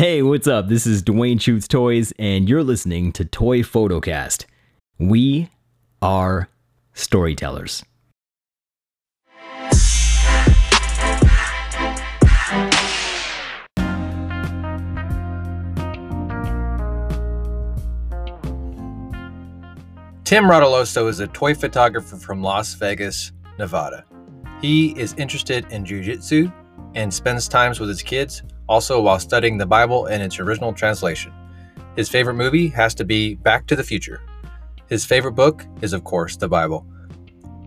Hey, what's up? This is Dwayne Shoots Toys, and you're listening to Toy Photocast. We are storytellers. Tim Rodoloso is a toy photographer from Las Vegas, Nevada. He is interested in jujitsu and spends times with his kids, also while studying the Bible and its original translation. His favorite movie has to be Back to the Future. His favorite book is, of course, the Bible.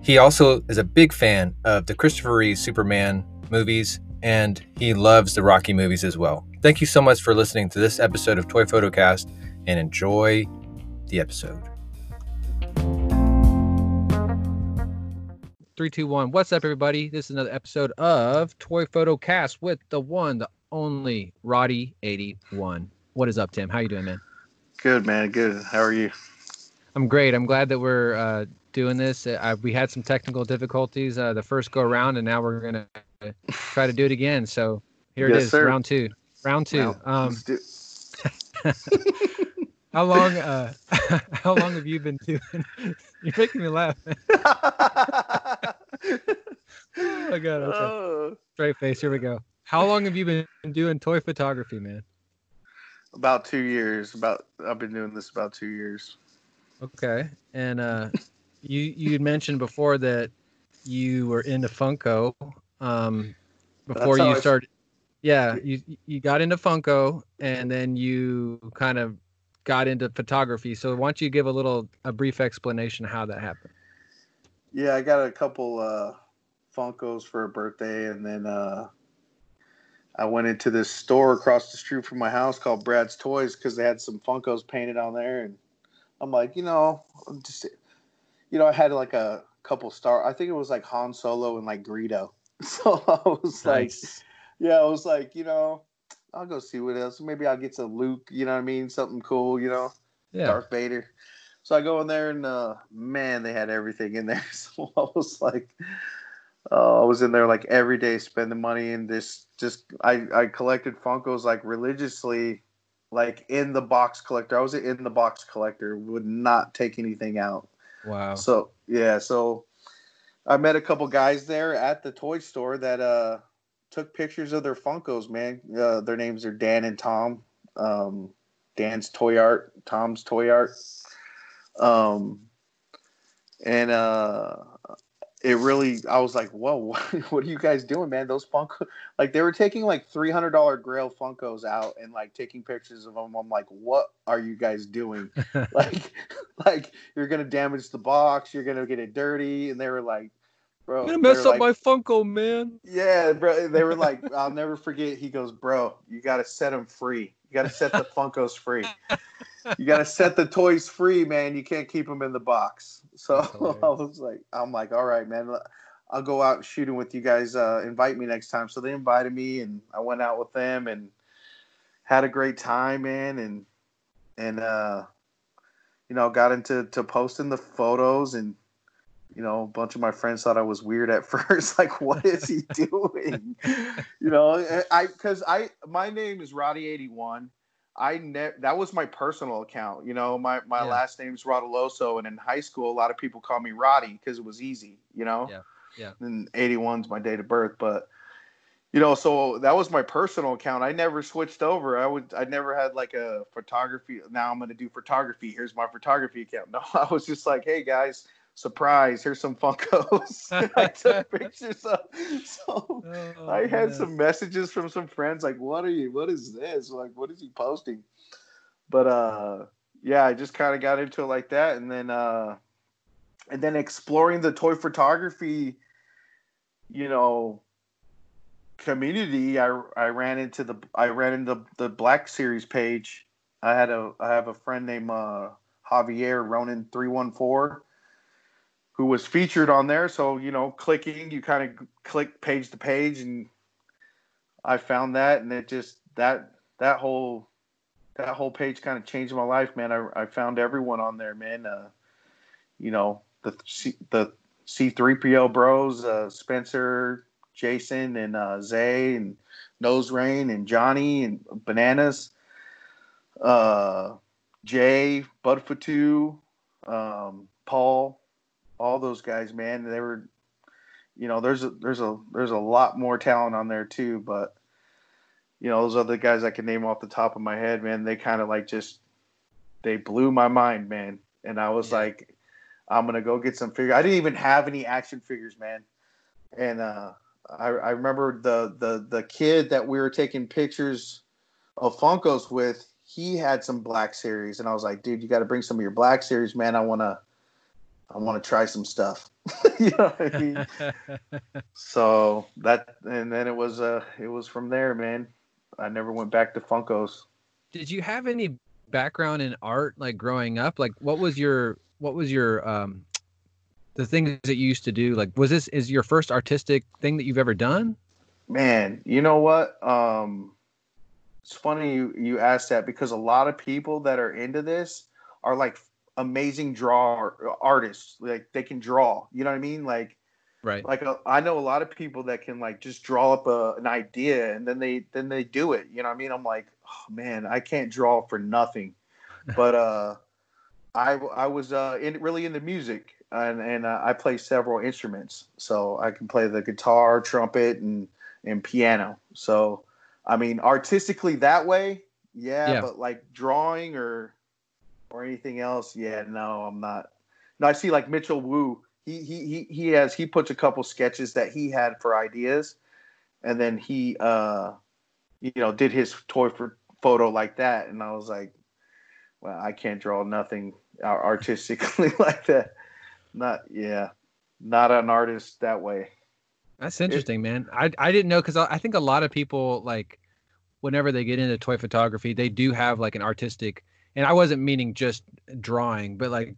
He also is a big fan of the Christopher Reeve Superman movies, and he loves the Rocky movies as well. Thank you so much for listening to this episode of Toy Photocast, and enjoy the episode. Three, two, one. What's up, everybody? This is another episode of Toy Photo Cast with the one, the only Roddy eighty one. What is up, Tim? How you doing, man? Good, man. Good. How are you? I'm great. I'm glad that we're uh, doing this. Uh, we had some technical difficulties uh, the first go around, and now we're gonna try to do it again. So here Yes, it is, sir. round two. Round two. Wow. Um, how long? Uh, how long have you been doing? You're making me laugh. oh god. Okay. Oh, Straight face. Here we go. How long have you been doing toy photography, man? about two years. About I've been doing this about two years. Okay. And uh, you you had mentioned before that you were into Funko um, before you started. Yeah, you you got into Funko and then you kind of got into photography. So why don't you give a little a brief explanation of how that happened? Yeah, I got a couple uh, Funkos for a birthday, and then uh, I went into this store across the street from my house called Brad's Toys because they had some Funkos painted on there, and I'm like, you know, I'm just, you know, I had like a couple star. I think it was like Han Solo and like Greedo. So I was like, yeah, I was like, you know, I'll go see what else. Maybe I'll get some Luke. You know what I mean? Something cool. You know. yeah. Darth Vader. So I go in there and uh, man, they had everything in there. So I was like, uh, I was in there like every day spending money and this just I I collected Funkos like religiously, like in the box collector. I was an in the box collector. Would not take anything out. Wow. So yeah, so I met a couple guys there at the toy store that uh took pictures of their Funkos. Man, uh, their names are Dan and Tom. Um, Dan's Toy Art, Tom's Toy Art. Um, and uh, it really, I was like, whoa, what, what are you guys doing, man? Those Funko, like they were taking like three hundred dollar Grail Funkos out and like taking pictures of them. I'm like, what are you guys doing? like like you're gonna damage the box you're gonna get it dirty and they were like bro You're gonna mess up like, my Funko, man. yeah bro they were like i'll never forget he goes bro you gotta set them free you gotta set the funkos free. You gotta set the toys free man. You can't keep them in the box. So i was like i'm like all right man. I'll go out shooting with you guys uh, invite me next time. So they invited me and i went out with them and had a great time man. And and uh you know, got into to posting the photos and you know, a bunch of my friends thought I was weird at first. like, what is he doing? you know, eh, I because I my name is Roddy eighty one. I ne- that was my personal account. You know, my my Yeah. last name's Rodoloso, and in high school, a lot of people call me Roddy because it was easy. You know, Yeah, yeah. And eighty one's my date of birth, but you know, so that was my personal account. I never switched over. I would, I never had like a photography. Now I'm going to do photography. Here's my photography account. No, I was just like, hey guys, surprise! Here's some Funkos. I took pictures of. So Oh, I had man. some messages from some friends like, what are you? What is this? Like, what is he posting? But uh, yeah, I just kind of got into it like that, and then uh, and then exploring the toy photography. You know, community I, I ran into the I ran into the Black Series page. I had a I have a friend named uh, Javier Ronan three one four who was featured on there. So you know, clicking you kind of click page to page, and I found that, and it just that that whole that whole page kind of changed my life, man. I, I found everyone on there, man. Uh, you know the C, the C three PO bros, uh, Spencer, Jason, and uh, Zay, and Nose Rain and Johnny and Bananas, uh, Jay, Budfatu, um, Paul, all those guys, man. They were, you know, there's a there's a there's a lot more talent on there too, but you know, those other guys I can name off the top of my head, man, they kind of like just they blew my mind, man. And I was Yeah. like, I'm gonna go get some figures. I didn't even have any action figures, man. And uh, I, I remember the the the kid that we were taking pictures of Funkos with. He had some Black Series, and I was like, dude, you got to bring some of your Black Series, man. I wanna, I wanna try some stuff. you know I mean? so that, and then it was uh, it was from there, man. I never went back to Funkos. Did you have any background in art like growing up? Like what was your what was your um the things that you used to do? Like was this is your first artistic thing that you've ever done? Man, you know what? Um, it's funny you, you asked that because a lot of people that are into this are like amazing draw artists. Like they can draw. You know what I mean? Like Right. like uh, I know a lot of people that can like just draw up a, an idea and then they then they do it. You know what I mean? I'm like, oh, man, I can't draw for nothing. But uh, I I was uh in, really into music and and uh, I play several instruments, so I can play the guitar, trumpet, and and piano. So I mean, artistically that way, yeah, Yeah. But like drawing or or anything else, yeah, no, I'm not. No, I see like Mitchel Wu. He he he he has he puts a couple sketches that he had for ideas, and then he uh, you know, did his toy for photo like that, and I was like, well, I can't draw nothing artistically like that. Not yeah, not an artist that way. That's interesting, man. I I didn't know because I, I think a lot of people like whenever they get into toy photography, they do have like an artistic, and I wasn't meaning just drawing, but like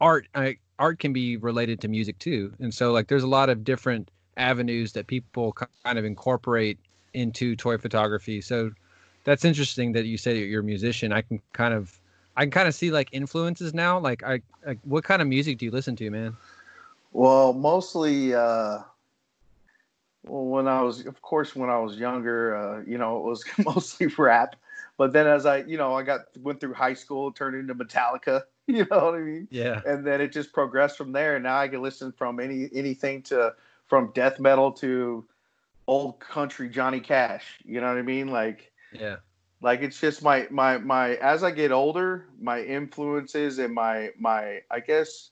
art. I, art can be related to music too, and so like there's a lot of different avenues that people kind of incorporate into toy photography. So that's interesting that you say you're a musician. I can kind of I can kind of see like influences now. Like I like what kind of music do you listen to, man? Well, mostly, uh, well, when I was, of course, when I was younger, uh, you know, it was mostly rap. But then as I, you know, I got went through high school, turned into Metallica. You know what I mean? Yeah. And then it just progressed from there. And now I can listen from any anything to from death metal to old country Johnny Cash. You know what I mean? Like Yeah. like it's just my my my as i get older my influences and my my i guess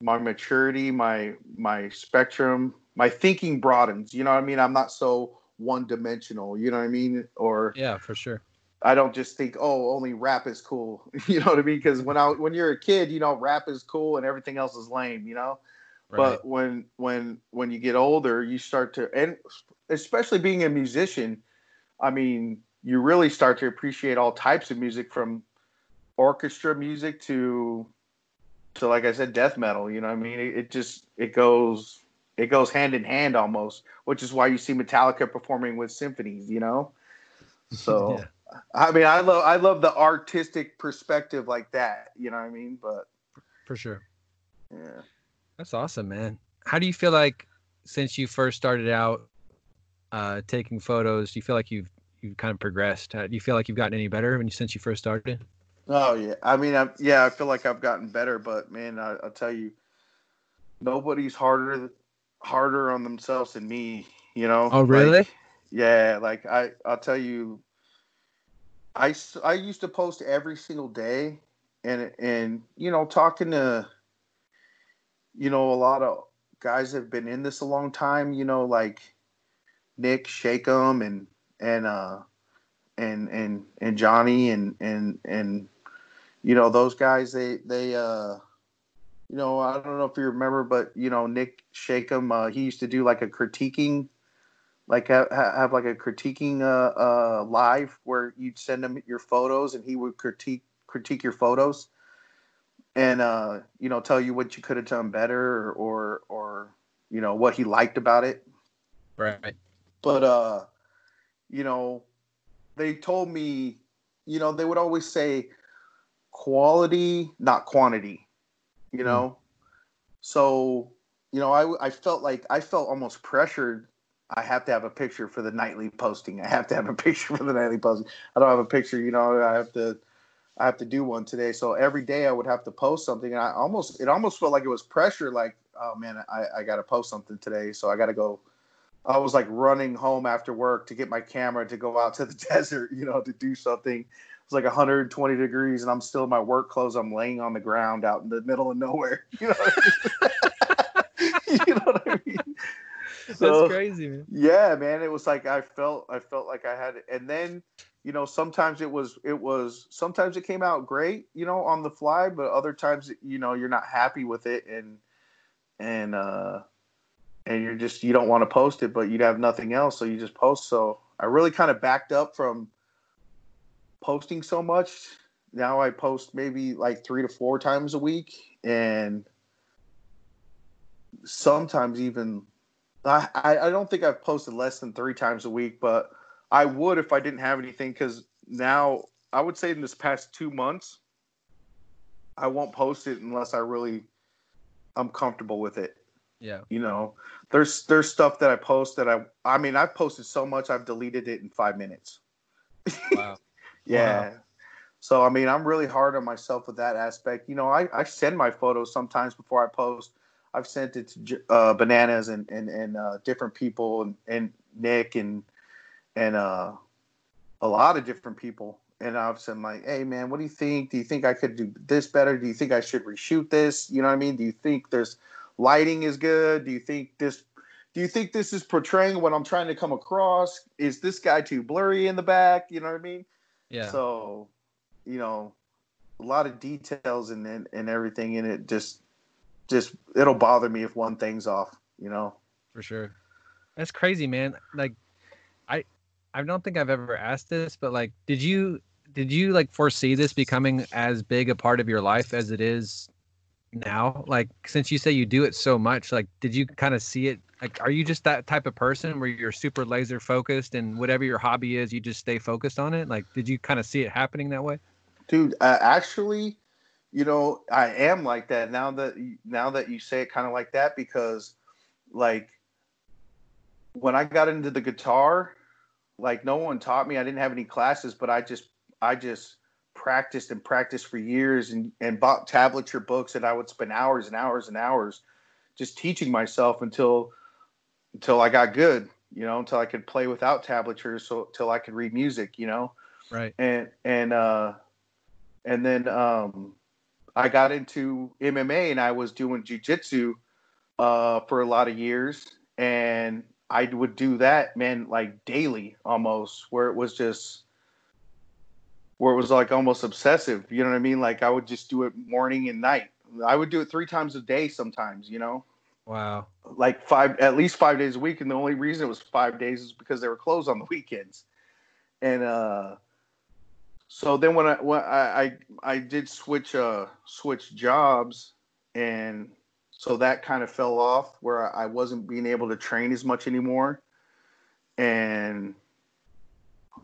my maturity my my spectrum my thinking broadens you know what i mean i'm not so one dimensional you know what i mean or Yeah, for sure. I don't just think oh only rap is cool. You know what i mean? Because when i when you're a kid you know rap is cool and everything else is lame you know? Right. but when when when you get older you start to and especially being a musician i mean you really start to appreciate all types of music from orchestra music to to like i said death metal you know what i mean? It, it just it goes it goes hand in hand almost which is why you see metallica performing with symphonies you know? So Yeah. I mean i love i love the artistic perspective like that you know what i mean but for sure. yeah That's awesome, man. How do you feel like since you first started out uh, taking photos? Do you feel like you've you've kind of progressed? Uh, do you feel like you've gotten any better when you, since you first started? Oh yeah, I mean, I, yeah, I feel like I've gotten better, but man, I, I'll tell you, nobody's harder harder on themselves than me. You know? Oh, really? Like, yeah, like I, I'll tell you, I I used to post every single day, and and you know, talking to, you know, a lot of guys that have been in this a long time. You know, like Nick Shakem and and uh and and and Johnny and and and you know those guys they they uh you know I don't know if you remember but you know Nick Shakem uh, he used to do like a critiquing like have, have like a critiquing uh, uh live where you'd send him your photos and he would critique critique your photos and uh you know tell you what you could have done better or, or or you know what he liked about it. Right. but uh you know they told me you know they would always say quality not quantity you know? So you know I, I felt like i felt almost pressured I have to have a picture for the nightly posting. I have to have a picture for the nightly posting. I don't have a picture, you know. I have to, I have to do one today. So every day I would have to post something, and I almost, it almost felt like it was pressure. Like, oh man, I, I got to post something today, so I got to go. I was like running home after work to get my camera to go out to the desert, you know, to do something. It's like 120 degrees, and I'm still in my work clothes. I'm laying on the ground out in the middle of nowhere. You know, you know what I mean? So, That's crazy, man. yeah, man. It was like I felt I felt like I had it. And then, you know, sometimes it was it was sometimes it came out great, you know, on the fly, but other times you know, you're not happy with it and and uh and you're just you don't want to post it, but you'd have nothing else, so you just post. So I really kind of backed up from posting so much. Now I post maybe like three to four times a week and sometimes even I, I don't think I've posted less than three times a week, but I would if I didn't have anything because now I would say in this past two months, I won't post it unless I really I'm comfortable with it. Yeah. You know, there's there's stuff that I post that I I mean I've posted so much I've deleted it in five minutes. Wow. Yeah. Wow. So I mean, I'm really hard on myself with that aspect. You know, I, I send my photos sometimes before I post. I've sent it to uh, bananas and and and uh, different people and, and Nick and and uh, a lot of different people. And I've said like, hey man, what do you think? Do you think I could do this better? Do you think I should reshoot this? You know what I mean? Do you think there's lighting is good? Do you think this? Do you think this is portraying what I'm trying to come across? Is this guy too blurry in the back? You know what I mean? Yeah. So, you know, a lot of details and, and and everything in it just just it'll bother me if one thing's off, you know. for sure. That's crazy, man. Like, I, I don't think I've ever asked this, but like, did you, did you like foresee this becoming as big a part of your life as it is now? Like, since you say you do it so much, like, did you kind of see it? Like, are you just that type of person where you're super laser focused and whatever your hobby is, you just stay focused on it? Like, did you kind of see it happening that way? Dude, uh, actually, you know, I am like that now that now that you say it kind of like that because like when I got into the guitar, like no one taught me. I didn't have any classes, but I just I just practiced and practiced for years and and bought tablature books and I would spend hours and hours and hours just teaching myself until until I got good, you know, until I could play without tablatures so till I could read music, you know Right. and and uh and then um I got into MMA and I was doing jujitsu uh for a lot of years. And I would do that man like daily almost where it was just where it was like almost obsessive you know what I mean? Like I would just do it morning and night. I would do it three times a day sometimes you know? Wow. like five at least five days a week and the only reason it was five days is because they were closed on the weekends. And uh so then when i when i i, I did switch uh switch jobs and so that kind of fell off where I, wasn't being able to train as much anymore. And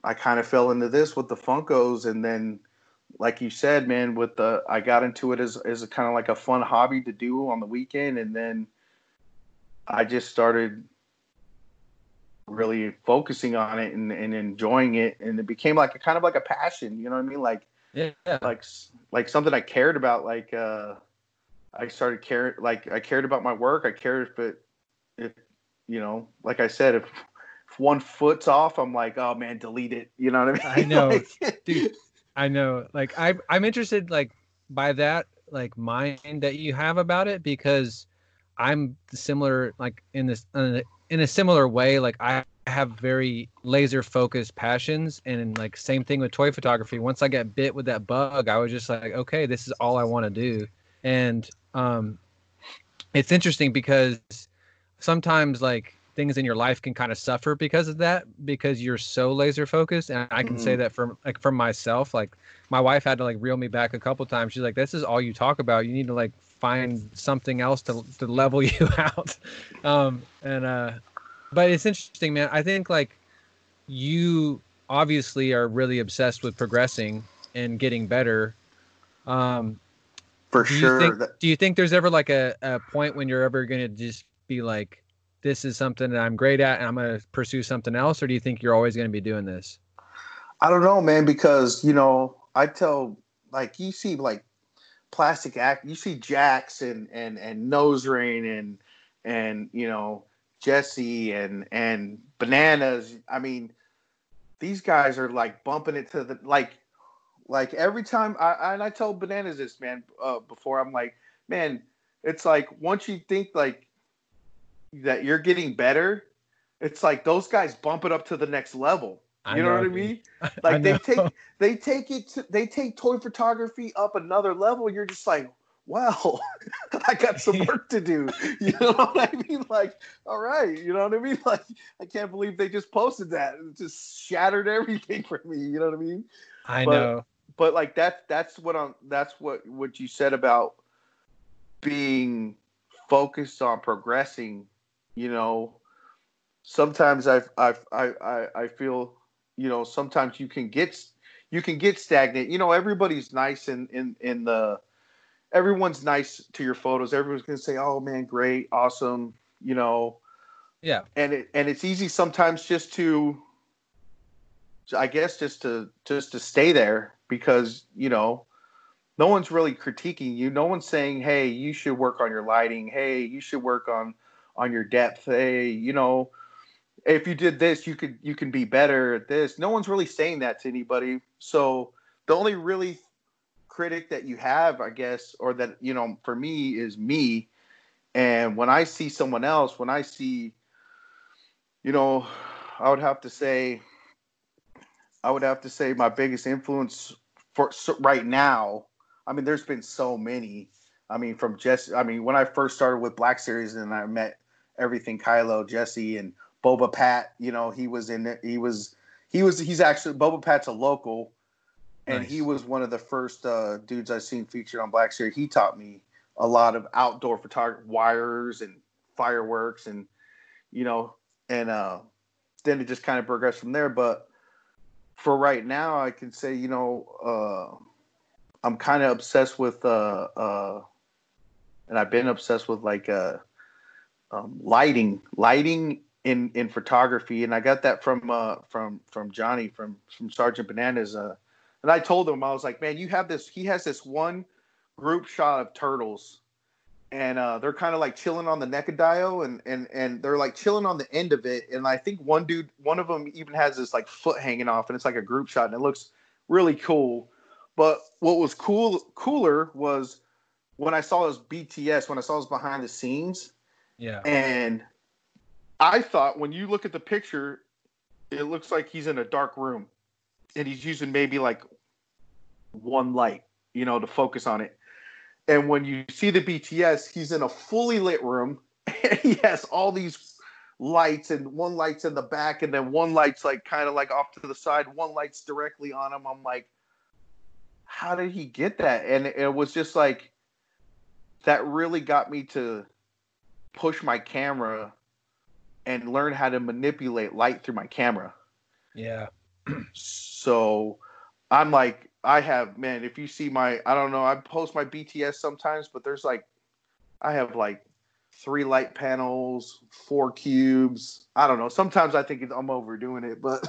i kind of fell into this with the funkos and then like you said man with the i got into it as as a kind of like a fun hobby to do on the weekend and then I just started really focusing on it and, and enjoying it. And it became like a kind of like a passion you know what i mean? Like Yeah. like like something i cared about like uh i started care like i cared about my work. I cared if it if you know like i said if if one foot's off i'm like oh man delete it. You know what i mean? I know. Like- dude i know. Like i i'm interested like by that like mind that you have about it because i'm similar like in this uh, in a similar way like i have very laser focused passions and like same thing with toy photography. Once i get bit with that bug i was just like okay this is all i want to do. And um it's interesting because sometimes like things in your life can kind of suffer because of that because you're so laser focused and i can say Mhm. that from like from myself like my wife had to like reel me back a couple times. She's like this is all you talk about. You need to like find something else to, to level you out um and uh but it's interesting man i think like you obviously are really obsessed with progressing and getting better um for do you sure think that, do you think there's ever like a, a point when you're ever gonna just be like this is something that I'm great at and I'm going to pursue something else? Or do you think you're always going to be doing this? I don't know, man, because you know, I tell like you see like plastic act you see Jax and and and Nose Ring and and you know Jesse and and Bananas. I mean, these guys are like bumping it to the like like every time I and I told Bananas this man uh, before. I'm like, man, it's like once you think like that you're getting better, it's like those guys bump it up to the next level. You know, know, what I mean? Like I they take they take it to, they take toy photography up another level. You're just like, wow, I got some work to do. You know what I mean? Like, all right, you know what I mean? Like, I can't believe they just posted that. It just shattered everything for me. You know what I mean? I but, know. But like that that's what I'm that's what what you said about being focused on progressing, you know. Sometimes I've I've I I, I feel you know sometimes you can get you can get stagnant. You know everybody's nice in in in the everyone's nice to your photos. Everyone's going to say oh man great awesome you know? Yeah. And it and it's easy sometimes just to i guess just to just to stay there because you know no one's really critiquing you. No one's saying hey you should work on your lighting. Hey you should work on on your depth. Hey you know if you did this, you could you can be better at this. No one's really saying that to anybody. So the only really critic that you have, I guess, or that you know, for me is me. And when I see someone else, when I see, you know, I would have to say, I would have to say my biggest influence for right now. I mean, there's been so many. I mean, from Jesse. I mean, when I first started with Black Series and I met everything Kylo, Jesse, and Boba Pat, you know, he was in it. He was he was he's actually Boba Pat's a local, and nice. he was one of the first uh, dudes I've seen featured on Black Series. He taught me a lot of outdoor photography, wires and fireworks, and you know, and uh, then it just kind of progressed from there. But for right now, I can say, you know, uh, I'm kind of obsessed with, uh, uh, and I've been obsessed with like uh, um, lighting, lighting in in photography, and I got that from uh, from from Johnny from from Sergeant Bananas. Uh, and I told him I was like, man, you have this. He has this one group shot of turtles, and uh, they're kind of like chilling on the Nekadayo, and and and they're like chilling on the end of it. And I think one dude, one of them even has this like foot hanging off, and it's like a group shot, and it looks really cool. But what was cool cooler was when I saw his BTS, when I saw his behind the scenes. Yeah. And I thought when you look at the picture, it looks like he's in a dark room and he's using maybe like one light, you know, to focus on it. And when you see the BTS, he's in a fully lit room and he has all these lights and one light's in the back and then one light's like kind of like off to the side, one light's directly on him. I'm like, how did he get that? And it was just like that really got me to push my camera and learn how to manipulate light through my camera. Yeah. so I'm like, I have, man, if you see my, I don't know, I post my BTS sometimes, but there's like, I have like three light panels, four cubes. I don't know. Sometimes I think I'm overdoing it, but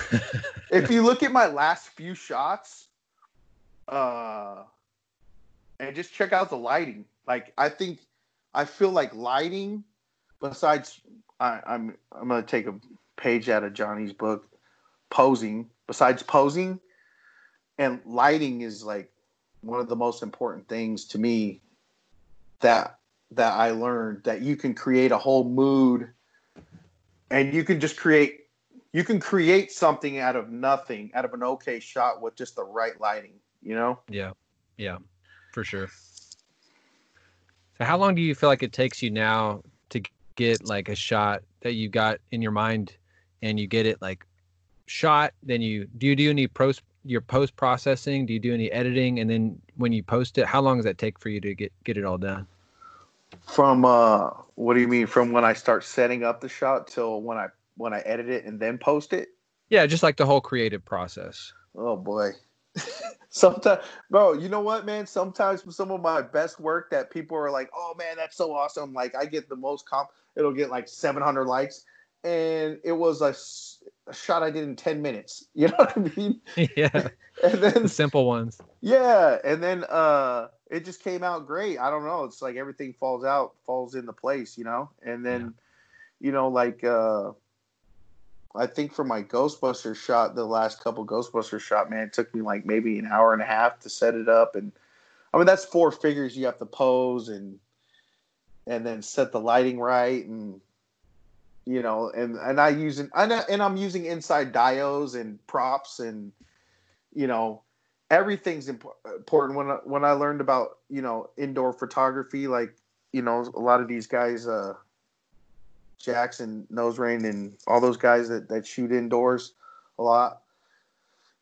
if you look at my last few shots, uh, and just check out the lighting. Like, I think, I feel like lighting, besides I, I'm I'm gonna take a page out of Johnny's book, posing. Besides posing, and lighting is like one of the most important things to me that that I learned that you can create a whole mood and you can just create you can create something out of nothing out of an okay shot with just the right lighting you know? Yeah. Yeah. For sure. So how long do you feel like it takes you now get like a shot that you got in your mind and you get it like shot then you do you do any post your post processing do you do any editing? And then when you post it how long does that take for you to get get it all done? From uh what do you mean from when i start setting up the shot till when i when i edit it and then post it? Yeah just like the whole creative process. Oh boy Sometimes, bro, you know what, man? Sometimes some of my best work that people are like, "Oh man, that's so awesome!" Like I get the most comp. It'll get like 700 likes, and it was a, a shot I did in 10 minutes. You know what I mean? yeah. and then the simple ones. Yeah, and then uh it just came out great. I don't know. It's like everything falls out, falls into place, you know? And then yeah. you know, like uh I think for my Ghostbuster shot, the last couple Ghostbuster shot, man, it took me like maybe an hour and a half to set it up. And I mean that's four figures you have to pose and and then set the lighting right and you know and and I using and, I, and I'm using inside diodes and props and you know everything's important. When I, when I learned about you know indoor photography like you know a lot of these guys uh Jackson Nose Rain and all those guys that that shoot indoors a lot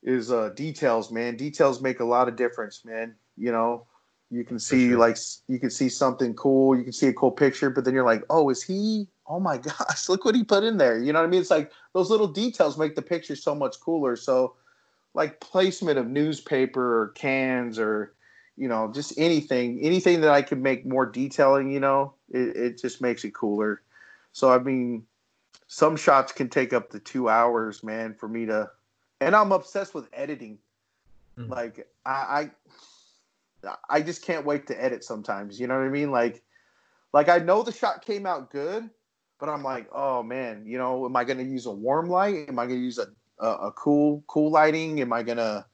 is uh details man. Details make a lot of difference man. You know you can see sure. like you can see something cool you can see a cool picture but then you're like oh is he? Oh my gosh look what he put in there. You know what i mean? It's like those little details make the picture so much cooler. So like placement of newspaper or cans or you know just anything anything that i could make more detailing you know it, it just makes it cooler so i mean some shots can take up to two hours man for me to and i'm obsessed with editing mm-hmm. like I, I i just can't wait to edit sometimes you know what i mean like like i know the shot came out good but i'm like oh man you know am i going to use a warm light am i going to use a a, a cool cool lighting? Am I gonna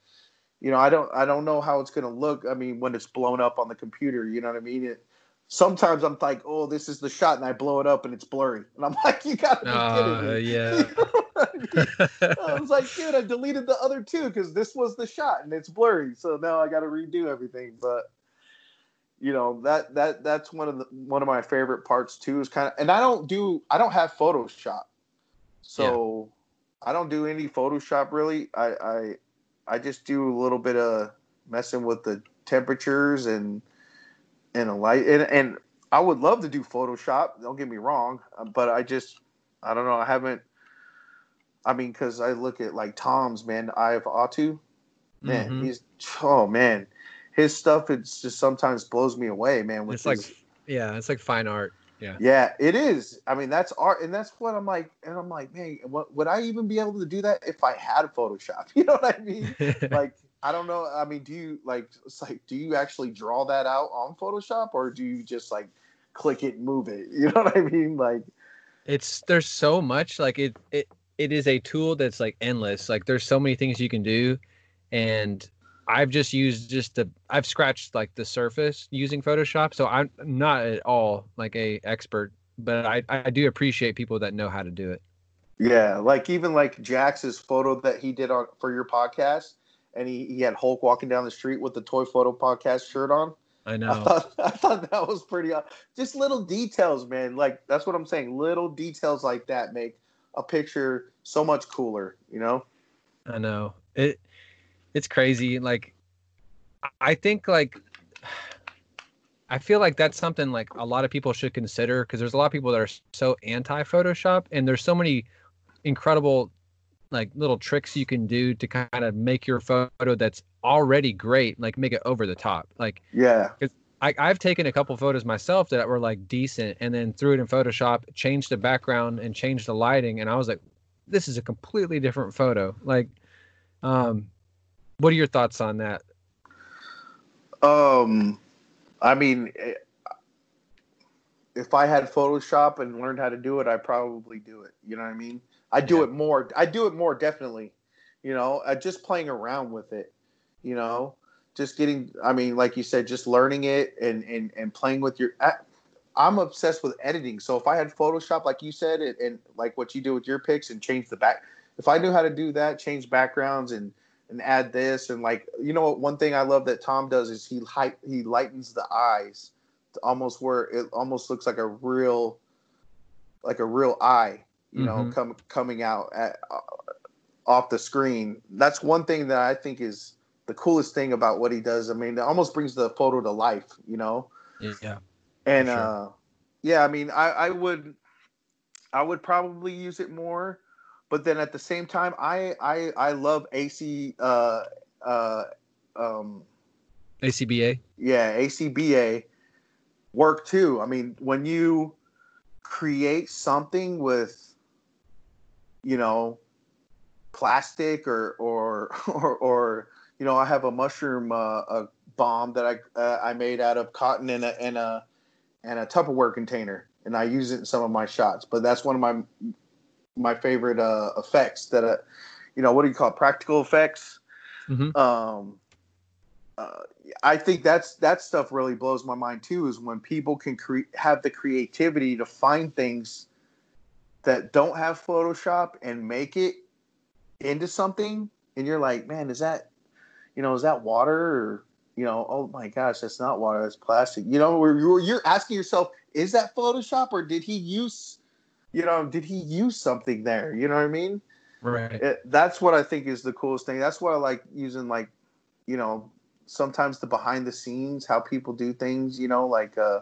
you know, I don't I don't know how it's gonna look. I mean, when it's blown up on the computer, you know what I mean? It, sometimes I'm like, oh, this is the shot, and I blow it up and it's blurry, and I'm like, you gotta be uh, kidding me. Yeah. I, was like, dude, I deleted the other two because this was the shot and it's blurry, so now I got to redo everything. But you know that that that's one of the one of my favorite parts too. Is kind of, and I don't do I don't have Photoshop, so I don't do any Photoshop really. I I I just do a little bit of messing with the temperatures and and a light and and I would love to do Photoshop. Don't get me wrong, uh, but I just I don't know. I haven't. I mean, because I look at like Tom's man, Eye of Atu. Man, mm-hmm. he's oh man, his stuff it's just sometimes blows me away, man. it's like yeah, it's like fine art. Yeah. Yeah, it is. I mean, that's art, and that's what I'm like. And I'm like, man, what, would I even be able to do that if I had Photoshop? You know what I mean? like, I don't know. I mean, do you like? It's like, do you actually draw that out on Photoshop, or do you just like click it, and move it? You know what I mean? Like, it's there's so much. Like it, it, it is a tool that's like endless. Like, there's so many things you can do, and I've just used just the I've scratched like the surface using Photoshop, so I'm not at all like a expert, but I I do appreciate people that know how to do it. Yeah, like even like Jax's photo that he did on for your podcast, and he, he had Hulk walking down the street with the Toy Photo Podcast shirt on. I know. I thought, I thought that was pretty. Uh, just little details, man. Like that's what I'm saying. Little details like that make a picture so much cooler. You know. I know it it's crazy. Like, I think like I feel like that's something like a lot of people should consider because there's a lot of people that are so anti Photoshop, and there's so many incredible like little tricks you can do to kind of make your photo that's already great, like make it over the top. Like, yeah, I, I've taken a couple photos myself that were like decent, and then threw it in Photoshop, changed the background, and changed the lighting, and I was like, this is a completely different photo. Like, um, what are your thoughts on that? Um, I mean, eh, if I had Photoshop and learned how to do it, I probably do it. You know what I mean? I do yeah. it more. I do it more definitely. You know, uh, just playing around with it. You know, just getting. I mean, like you said, just learning it and and and playing with your. I, I'm obsessed with editing. So if I had Photoshop, like you said, and, and like what you do with your pics and change the back, if I knew how to do that, change backgrounds and and add this and like you know what one thing I love that Tom does is he height he lightens the eyes to almost where it almost looks like a real like a real eye you mm-hmm. know come coming out at, uh, off the screen that's one thing that I think is the coolest thing about what he does I mean it almost brings the photo to life you know yeah and sure. uh yeah I mean I I would I would probably use it more but then at the same time, I I I love AC uh, uh, um, ACBA. yeah, ACBA work too. I mean, when you create something with, you know, plastic or or or, or you know, I have a mushroom uh, a bomb that I uh, I made out of cotton in a in a and a Tupperware container, and I use it in some of my shots. But that's one of my my favorite uh, effects that uh, you know, what do you call it? Practical effects. Mhm. Um, uh, I think that's that stuff really blows my mind too. Is when people can cre- have the creativity to find things that don't have Photoshop and make it into something, and you're like, man, is that you know, is that water or you know, oh my gosh, that's not water, that's plastic. You know, where you're, you're asking yourself, is that Photoshop or did he use, you know, did he use something there? You know what I mean? Right. it, that's what I think is the coolest thing. That's why I like using like, you know, sometimes the behind the scenes, how people do things. You know, like, uh,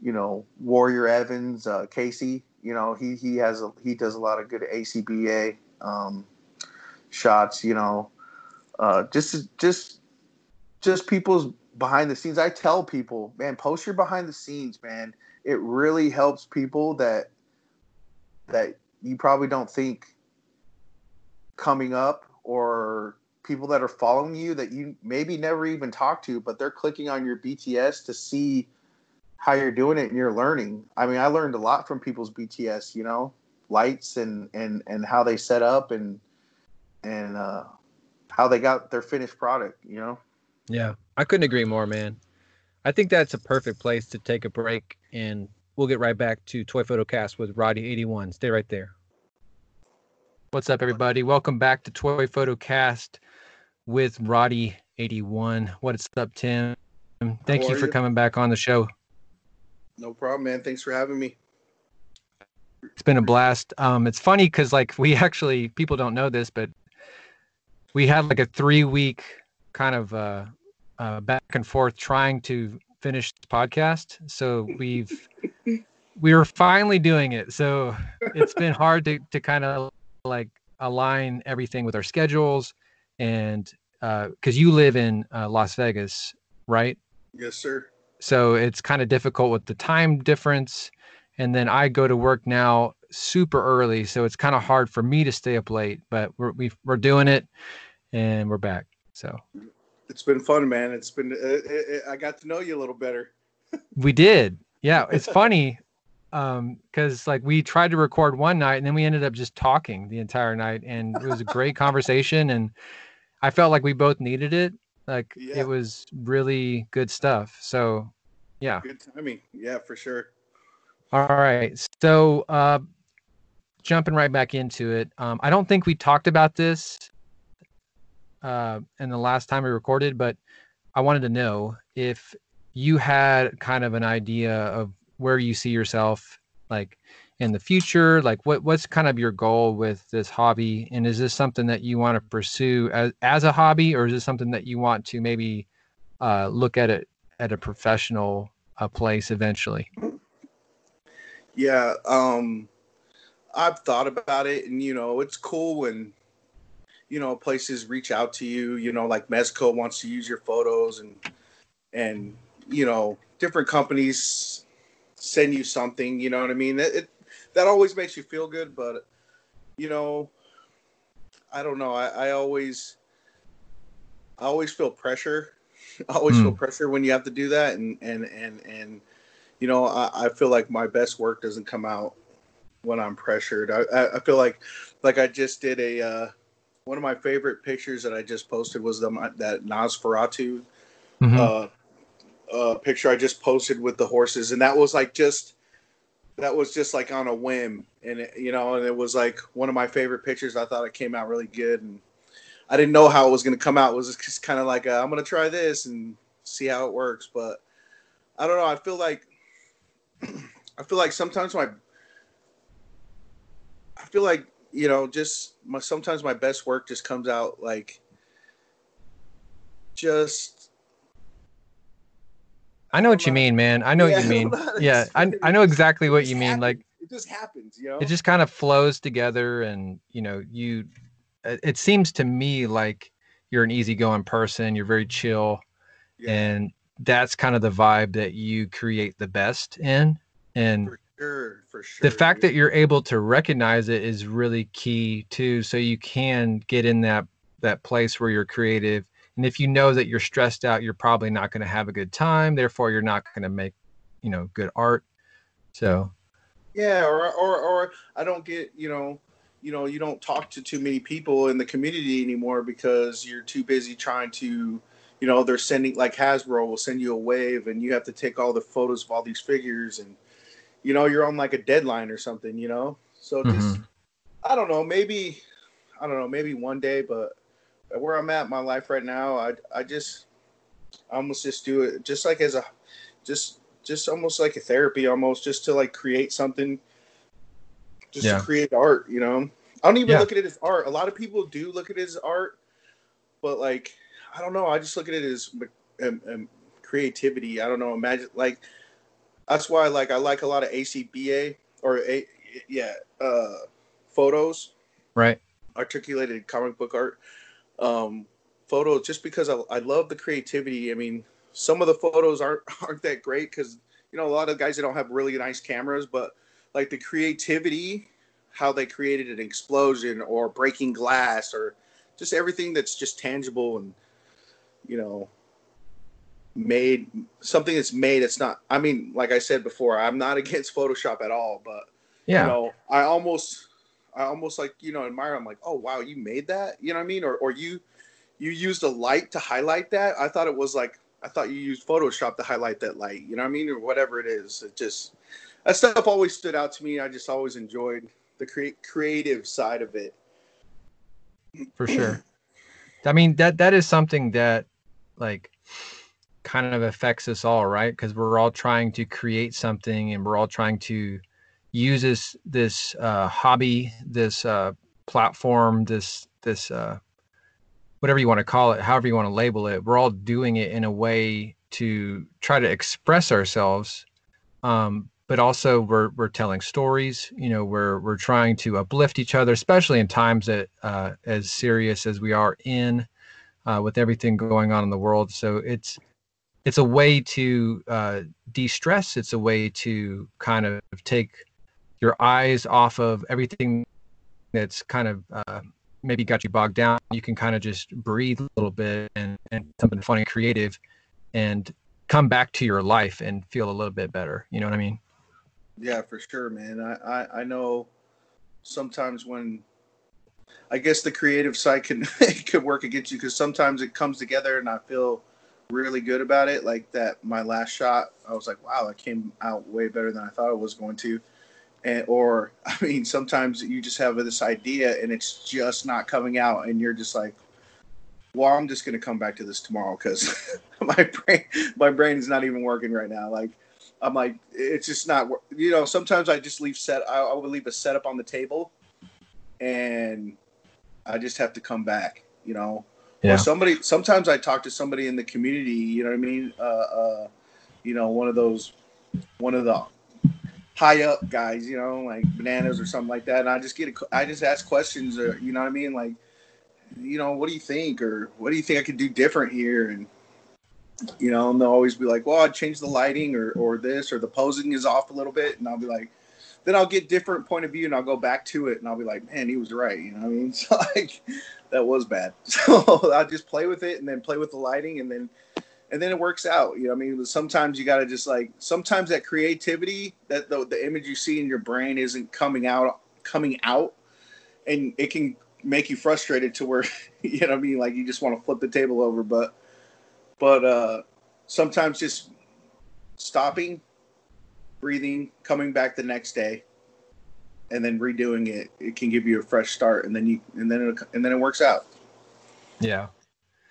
you know, Warrior Evans, uh, Casey. You know, he he has a, he does a lot of good ACBA um, shots. You know, uh, just just just people's behind the scenes. I tell people, man, post your behind the scenes, man. It really helps people that that you probably don't think coming up or people that are following you that you maybe never even talked to, but they're clicking on your BTS to see how you're doing it and you're learning. I mean, I learned a lot from people's BTS, you know, lights and and and how they set up and and uh how they got their finished product, you know. Yeah, I couldn't agree more, man. I think that's a perfect place to take a break, and we'll get right back to Toy Photo Cast with Roddy81. Stay right there. What's up, everybody? Welcome back to Toy Photo Cast with Roddy81. What's up, Tim? Thank you for you? coming back on the show. No problem, man. Thanks for having me. It's been a blast. Um, it's funny because like we actually people don't know this, but we had like a three week kind of uh, uh, back and forth trying to finish the podcast. So we've we were finally doing it. So it's been hard to to kind of like align everything with our schedules and because you live in uh, Las Vegas, right? Yes, sir. So it's kind of difficult with the time difference and then i go to work now super early so it's kind of hard for me to stay up late but we're we've, we're doing it and we're back so It's been fun, man. It's been uh, I got to know you a little better. we did yeah it's funny um because like we tried to record one night and then we ended up just talking the entire night and it was a great conversation and i felt like we both needed it like Yeah. it was really good stuff so yeah Good timing. Yeah, for sure. All right. So, uh, jumping right back into it, um, I don't think we talked about this uh, in the last time we recorded, but I wanted to know if you had kind of an idea of where you see yourself, like in the future. Like, what what's kind of your goal with this hobby, and is this something that you want to pursue as as a hobby, or is this something that you want to maybe uh, look at it at a professional uh, place eventually? Yeah, um I've thought about it and you know, it's cool when you know, places reach out to you, you know, like Mezco wants to use your photos and and you know, different companies send you something, you know what I mean? It, it that always makes you feel good, but you know, I don't know. I, I always I always feel pressure. I always Hmm. feel pressure when you have to do that and and and and you know, I, I feel like my best work doesn't come out when I'm pressured. I, I, feel like like I just did a uh, one of my favorite pictures that I just posted was the that Nosferatu Mhm. uh, uh, picture I just posted with the horses, and that was like just that was just like on a whim, and it, you know, and it was like one of my favorite pictures. I thought it came out really good, and I didn't know how it was going to come out. It was just kind of like i I'm going to try this and see how it works, but I don't know. I feel like I feel like sometimes my I feel like you know just my sometimes my best work just comes out like just I know what you mean, man. I know what you mean. Yeah, I I know exactly what you mean. happens. Like it just happens, you know. it just kind of flows together, and you know, you. It it seems to me like you're an easygoing person, you're very chill, Yeah. and that's kind of the vibe that you create the best in. And For sure, for sure. the fact dude. that you're able to recognize it is really key too so you can get in that that place where you're creative and if you know that you're stressed out you're probably not going to have a good time therefore you're not going to make you know good art so Yeah, or or or I don't get you know, you know, you don't talk to too many people in the community anymore because you're too busy trying to, you know, they're sending like Hasbro will send you a wave and you have to take all the photos of all these figures and, you know, you're on like a deadline or something, you know. So just Mhm. I don't know, maybe I don't know, maybe one day, but where I'm at in my life right now, I I just I almost just do it just like as a just just almost like a therapy almost just to like create something just Yeah. to create art, you know. I don't even Yeah. look at it as art. A lot of people do look at it as art, but like I don't know, I just look at it as um, um, creativity. I don't know, imagine like that's why like I like a lot of ACBA or a yeah, uh photos right articulated comic book art um photos just because I, I love the creativity. I mean some of the photos aren't aren't that great because you know a lot of guys that don't have really nice cameras but like the creativity how they created an explosion or breaking glass or just everything that's just tangible and you know made something that's made it's not i mean like i said before i'm not against photoshop at all but yeah. you know i almost i almost like you know admire. I'm like oh wow you made that? You know what i mean? Or, or you you used a light to highlight that? I thought it was like i thought you used photoshop to highlight that light you know what i mean? Or whatever it is. It just that stuff always stood out to me. I just always enjoyed the crea- creative side of it. For sure. I mean that that is something that like kind of affects us all right? Because we're all trying to create something and we're all trying to use this this uh, hobby this uh, platform this this uh, whatever you want to call it however you want to label it we're all doing it in a way to try to express ourselves um, but also we're we're telling stories you know we're we're trying to uplift each other especially in times that uh, as serious as we are in uh, with everything going on in the world. So it's it's a way to uh, de-stress. It's a way to kind of take your eyes off of everything that's kind of uh, maybe got you bogged down you can kind of just breathe a little bit and, and something funny creative and come back to your life and feel a little bit better you know what i mean Yeah, for sure, man. I, I, I know sometimes when I guess the creative side can could work against you because sometimes it comes together and I feel really good about it. Like that, my last shot, I was like, wow, that came out way better than I thought it was going to. And or I mean, sometimes you just have this idea and it's just not coming out, and you're just like, well, I'm just gonna come back to this tomorrow because my brain my brain is not even working right now. Like I'm like, it's just not. You know, sometimes I just leave set. I, I would leave a setup on the table, and I just have to come back. You know, Yeah. or somebody. Sometimes I talk to somebody in the community. You know what I mean? Uh, uh, you know, one of those, one of the high up guys. You know, like bananas or something like that. And I just get. A, I just ask questions. Or you know what I mean? Like, you know, what do you think? Or what do you think I could do different here? And you know, and they'll always be like, "Well, I'd change the lighting, or or this, or the posing is off a little bit," and I'll be like, then I'll get different point of view, and I'll go back to it, and I'll be like, "Man, he was right," you know what I mean? So like, that was bad. So I'll just play with it, and then play with the lighting, and then and then it works out. You know, I mean, sometimes you got to just like sometimes that creativity, that the the image you see in your brain isn't coming out coming out, and it can make you frustrated to where you know what I mean, like you just want to flip the table over, but but uh, sometimes just stopping, breathing, coming back the next day, and then redoing it, it can give you a fresh start, and then you and then it, and then it works out. yeah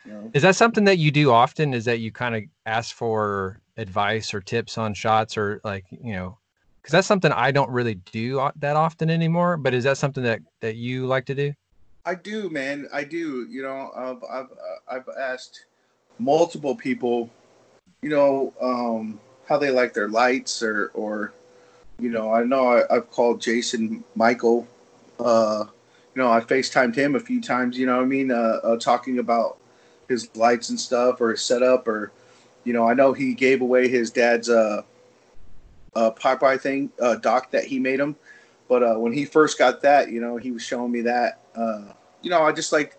You know? Is that something that you do often? Is that you kind of ask for advice or tips on shots or like, you know, because that's something I don't really do that often anymore. But is that something that that you like to do? I do, man. I do. You know, I've I've uh, I've asked multiple people, you know, um, how they like their lights, or or, you know, I know I, I've called Jason Michael. Uh, you know, I FaceTimed him a few times. You know, what I mean, uh, uh, talking about his lights and stuff or his setup or you know I know he gave away his dad's uh uh Popeye thing uh dock that he made him. But uh when he first got that you know he was showing me that uh you know I just like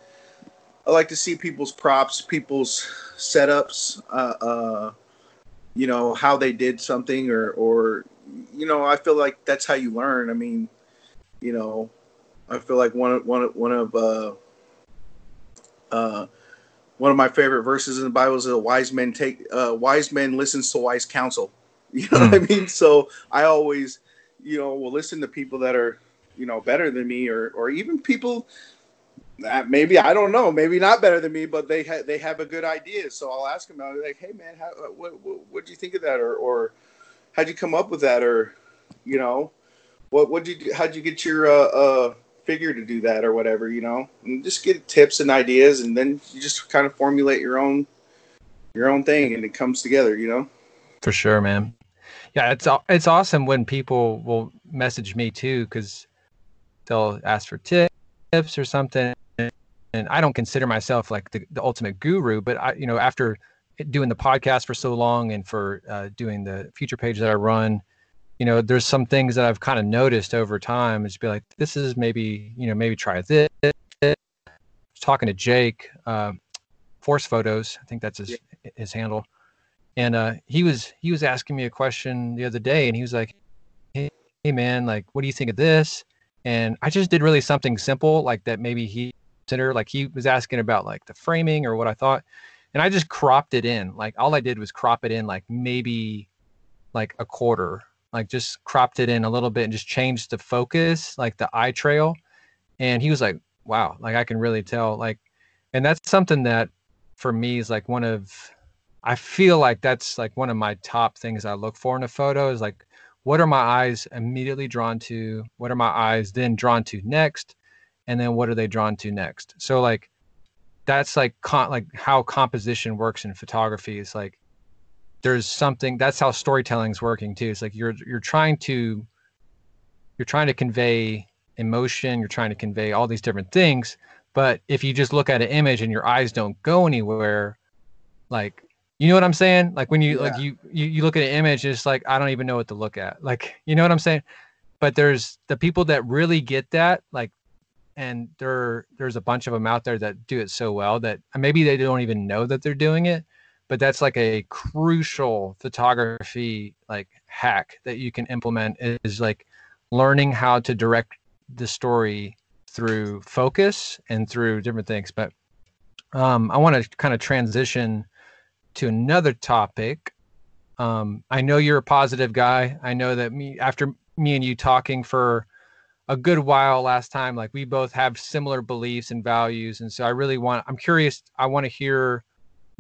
I like to see people's props people's setups uh uh you know how they did something or or you know I feel like that's how you learn. I mean you know I feel like one of one of one of uh uh one of my favorite verses in the Bible is a wise men take uh, wise men listens to wise counsel. You know mm. what I mean? So I always, you know, will listen to people that are, you know, better than me, or or even people that maybe I don't know, maybe not better than me, but they ha- they have a good idea. So I'll ask them. I'll be like, hey man, how, what what do you think of that, or or how'd you come up with that, or you know, what what did you how'd you get your uh, uh figure to do that or whatever, you know, and just get tips and ideas, and then you just kind of formulate your own your own thing, and it comes together, you know. For sure, man. Yeah, it's it's awesome when people will message me too, because they'll ask for tips or something, and I don't consider myself like the, the ultimate guru, but I, you know, after doing the podcast for so long and for uh, doing the future page that I run you know, there's some things that I've kind of noticed over time. Is be like, this is maybe, you know, maybe try this. talking to Jake, uh, Force Photos, I think that's his yeah. his handle, and uh, he was he was asking me a question the other day, and he was like, hey, hey man, like, what do you think of this? And I just did really something simple like that. Maybe he consider like he was asking about like the framing or what I thought, and I just cropped it in. Like all I did was crop it in like maybe like a quarter like just cropped it in a little bit and just changed the focus, like the eye trail. And he was like, wow, like I can really tell. Like, and that's something that for me is like one of, I feel like that's like one of my top things I look for in a photo is like, what are my eyes immediately drawn to? What are my eyes then drawn to next? And then what are they drawn to next? So like, that's like con- like how composition works in photography is like there's something that's how storytelling is working too. It's like you're you're trying to you're trying to convey emotion, you're trying to convey all these different things, but if you just look at an image and your eyes don't go anywhere, like you know what I'm saying? Like when you yeah. like you, you you look at an image, it's like I don't even know what to look at. Like you know what I'm saying? But there's the people that really get that, like and there there's a bunch of them out there that do it so well that maybe they don't even know that they're doing it but that's like a crucial photography like hack that you can implement is like learning how to direct the story through focus and through different things but um, i want to kind of transition to another topic. Um, i know you're a positive guy. I know that me after me and you talking for a good while last time like we both have similar beliefs and values and so i really want i'm curious i want to hear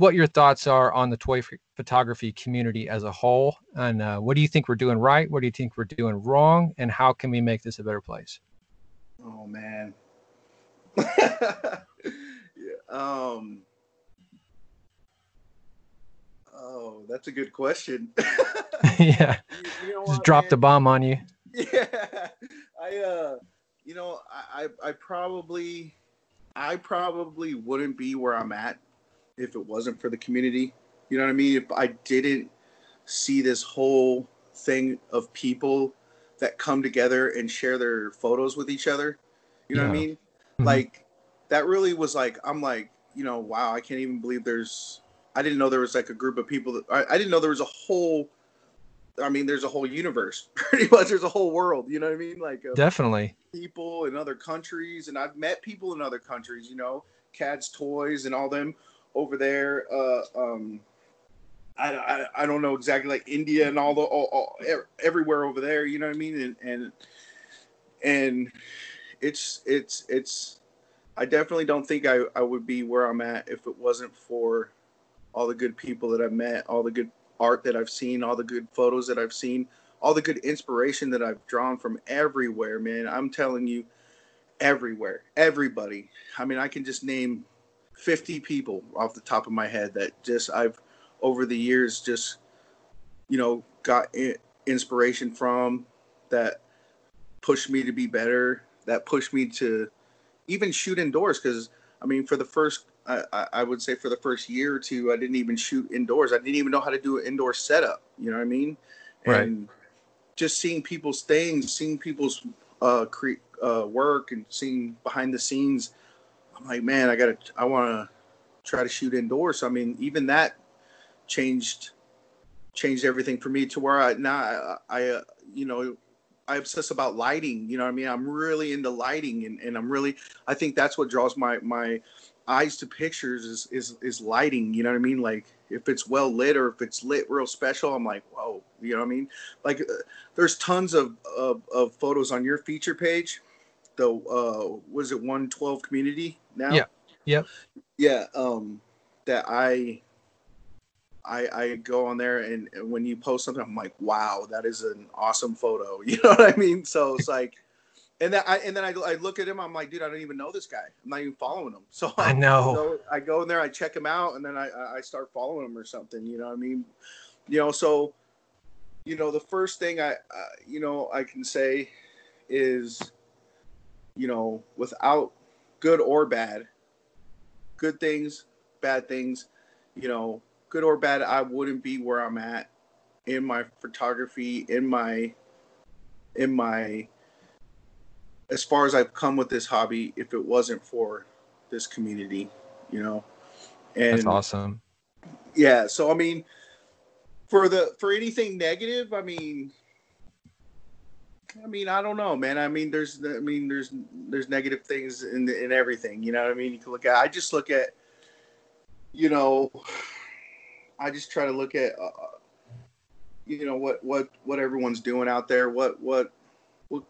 what your thoughts are on the toy photography community as a whole, and uh, what do you think we're doing right? What do you think we're doing wrong? And how can we make this a better place? Oh man. yeah, um. Oh, that's a good question. yeah. You, you know Just dropped the bomb on you. Yeah. I uh you know, I, I I probably I probably wouldn't be where I'm at if it wasn't for the community. You know what I mean? If I didn't see this whole thing of people that come together and share their photos with each other, you know yeah. what I mean? Mm-hmm. Like that really was like I'm like, you know, wow, I can't even believe there's I didn't know there was like a group of people that I, I didn't know there was a whole I mean, there's a whole universe. Pretty much, there's a whole world. You know what I mean? Like uh, definitely people in other countries, and I've met people in other countries. You know, Cad's Toys and all them over there. Uh, um, I, I, I don't know exactly like India and all the all, all, everywhere over there. You know what I mean? And and and it's it's it's. I definitely don't think I, I would be where I'm at if it wasn't for all the good people that I've met, all the good art that I've seen, all the good photos that I've seen, all the good inspiration that I've drawn from everywhere, man. I'm telling you, everywhere, everybody. I mean, I can just name 50 people off the top of my head that just I've over the years just you know got inspiration from that pushed me to be better that pushed me to even shoot indoors because I mean for the first I, I, would say for the first year or two, I didn't even shoot indoors. I didn't even know how to do an indoor setup. You know what I mean? Right. And just seeing people's things, seeing people's uh, cre- uh, work, and seeing behind the scenes, like, man, I gotta, I want to try to shoot indoors. So I mean, even that changed changed everything for me to where I now I, I uh, you know I obsess about lighting. You know what I mean? I'm really into lighting, and, and I'm really I think that's what draws my my eyes to pictures is is is lighting. You know what I mean? Like if it's well lit or if it's lit real special, I'm like, whoa. You know what I mean? Like uh, there's tons of, of of photos on your feature page. The uh was it 112 community now? Yeah. Yep. Yeah. Um, that I I, I go on there and, and when you post something, I'm like, wow, that is an awesome photo. You know what I mean? So it's like, and then I and then I, I look at him, I'm like, dude, I don't even know this guy. I'm not even following him. So I know. So I go in there, I check him out, and then I I start following him or something. You know what I mean? You know, so you know the first thing I uh, you know I can say is, you know, without good or bad, good things, bad things, you know, good or bad, I wouldn't be where I'm at in my photography, in my, in my, as far as I've come with this hobby, if it wasn't for this community, you know, and That's awesome. yeah. So I mean, for the for anything negative, I mean, I mean, I don't know, man. I mean, there's, I mean, there's, there's negative things in in everything. You know what I mean? You can look at. I just look at, you know, I just try to look at, uh, you know, what what what everyone's doing out there. What what what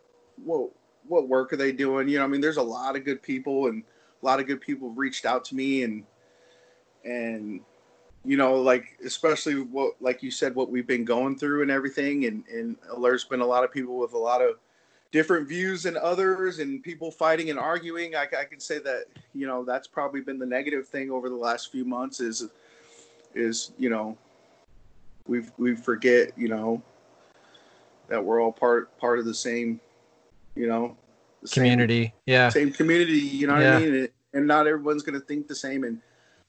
what what work are they doing? You know, I mean, there's a lot of good people, and a lot of good people have reached out to me, and and you know, like especially what, like you said, what we've been going through and everything, and and there's been a lot of people with a lot of different views than others, and people fighting and arguing. I, I can say that you know that's probably been the negative thing over the last few months is is you know we we forget you know that we're all part part of the same you know the same- Community. Yeah. same, community you know Yeah. what I mean and, and not everyone's gonna think the same and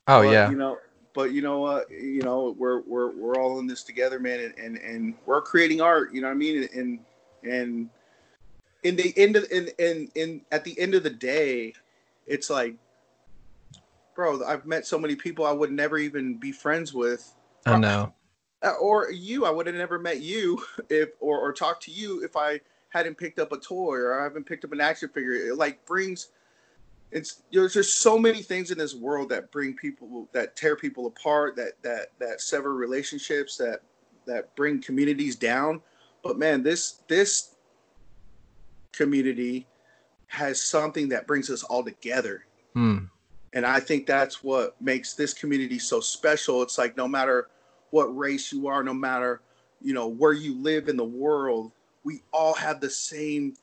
Oh but, yeah. You know, but you know what? you know, we're we're we're all in this together, man, and, and and we're creating art. You know what I mean? And and in the end of in in in at the end of the day, it's like, bro, I've met so many people I would never even be friends with, I know. Uh, or you. I would have never met you if or or talked to you if I hadn't picked up a toy or I haven't picked up an action figure. It like brings it's there's just so many things in this world that bring people that tear people apart that that that sever relationships that that bring communities down. But man this this community has something that brings us all together. Hmm. and i think that's what makes this community so special. It's like no matter what race you are no matter you know where you live in the world we all have the same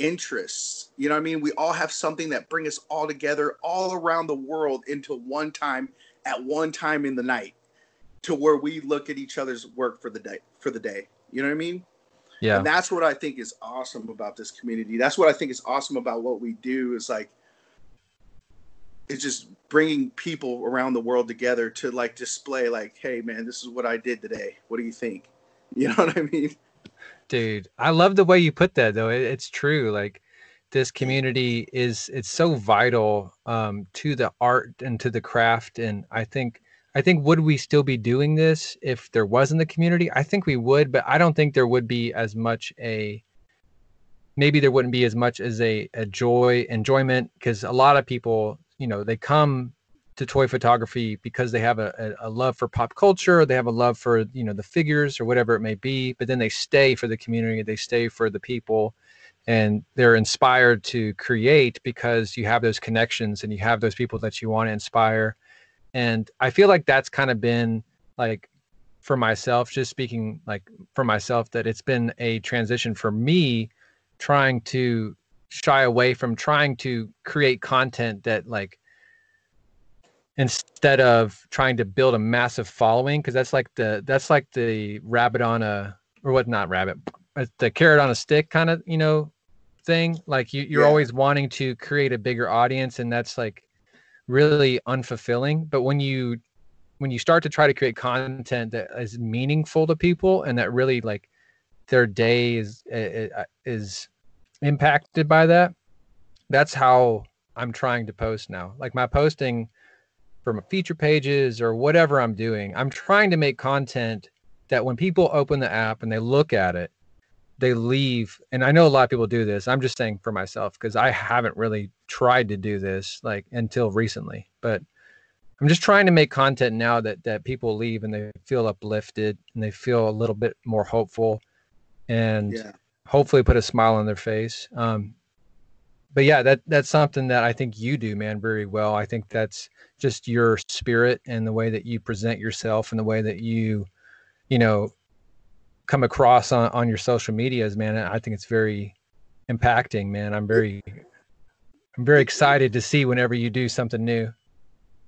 interests you know what i mean we all have something that bring us all together all around the world into one time at one time in the night to where we look at each other's work for the day for the day you know what i mean Yeah. and that's what I think is awesome about this community. That's what I think is awesome about what we do is like it's just bringing people around the world together to like display like, hey man, this is what I did today. What do you think? You know what I mean? Dude, I love the way you put that though. It, it's true. Like this community is it's so vital um, to the art and to the craft. And I think I think would we still be doing this if there wasn't the community? I think we would, but I don't think there would be as much a maybe there wouldn't be as much as a, a joy enjoyment because a lot of people you know they come to toy photography because they have a, a, a love for pop culture they have a love for you know the figures or whatever it may be but then they stay for the community they stay for the people and they're inspired to create because you have those connections and you have those people that you want to inspire. And i feel like that's kind of been like for myself just speaking like for myself that it's been a transition for me trying to shy away from trying to create content that like instead of trying to build a massive following because that's like the that's like the rabbit on a or what not rabbit uh, the carrot on a stick kind of you know thing like you, you're Yeah. always wanting to create a bigger audience and that's like really unfulfilling. But when you when you start to try to create content that is meaningful to people and that really like their day is is impacted by that, that's how I'm trying to post now. Like my posting from feature pages or whatever I'm doing, I'm trying to make content that when people open the app and they look at it, they leave. And I know a lot of people do this. I'm just saying for myself because I haven't really tried to do this like until recently. But I'm just trying to make content now that that people leave and they feel uplifted and they feel a little bit more hopeful and yeah. hopefully put a smile on their face. Um, but yeah, that that's something that I think you do, man, very well. I think that's just your spirit and the way that you present yourself and the way that you you know come across on, on your social medias man i think it's very impacting man. I'm very i'm very excited to see whenever you do something new.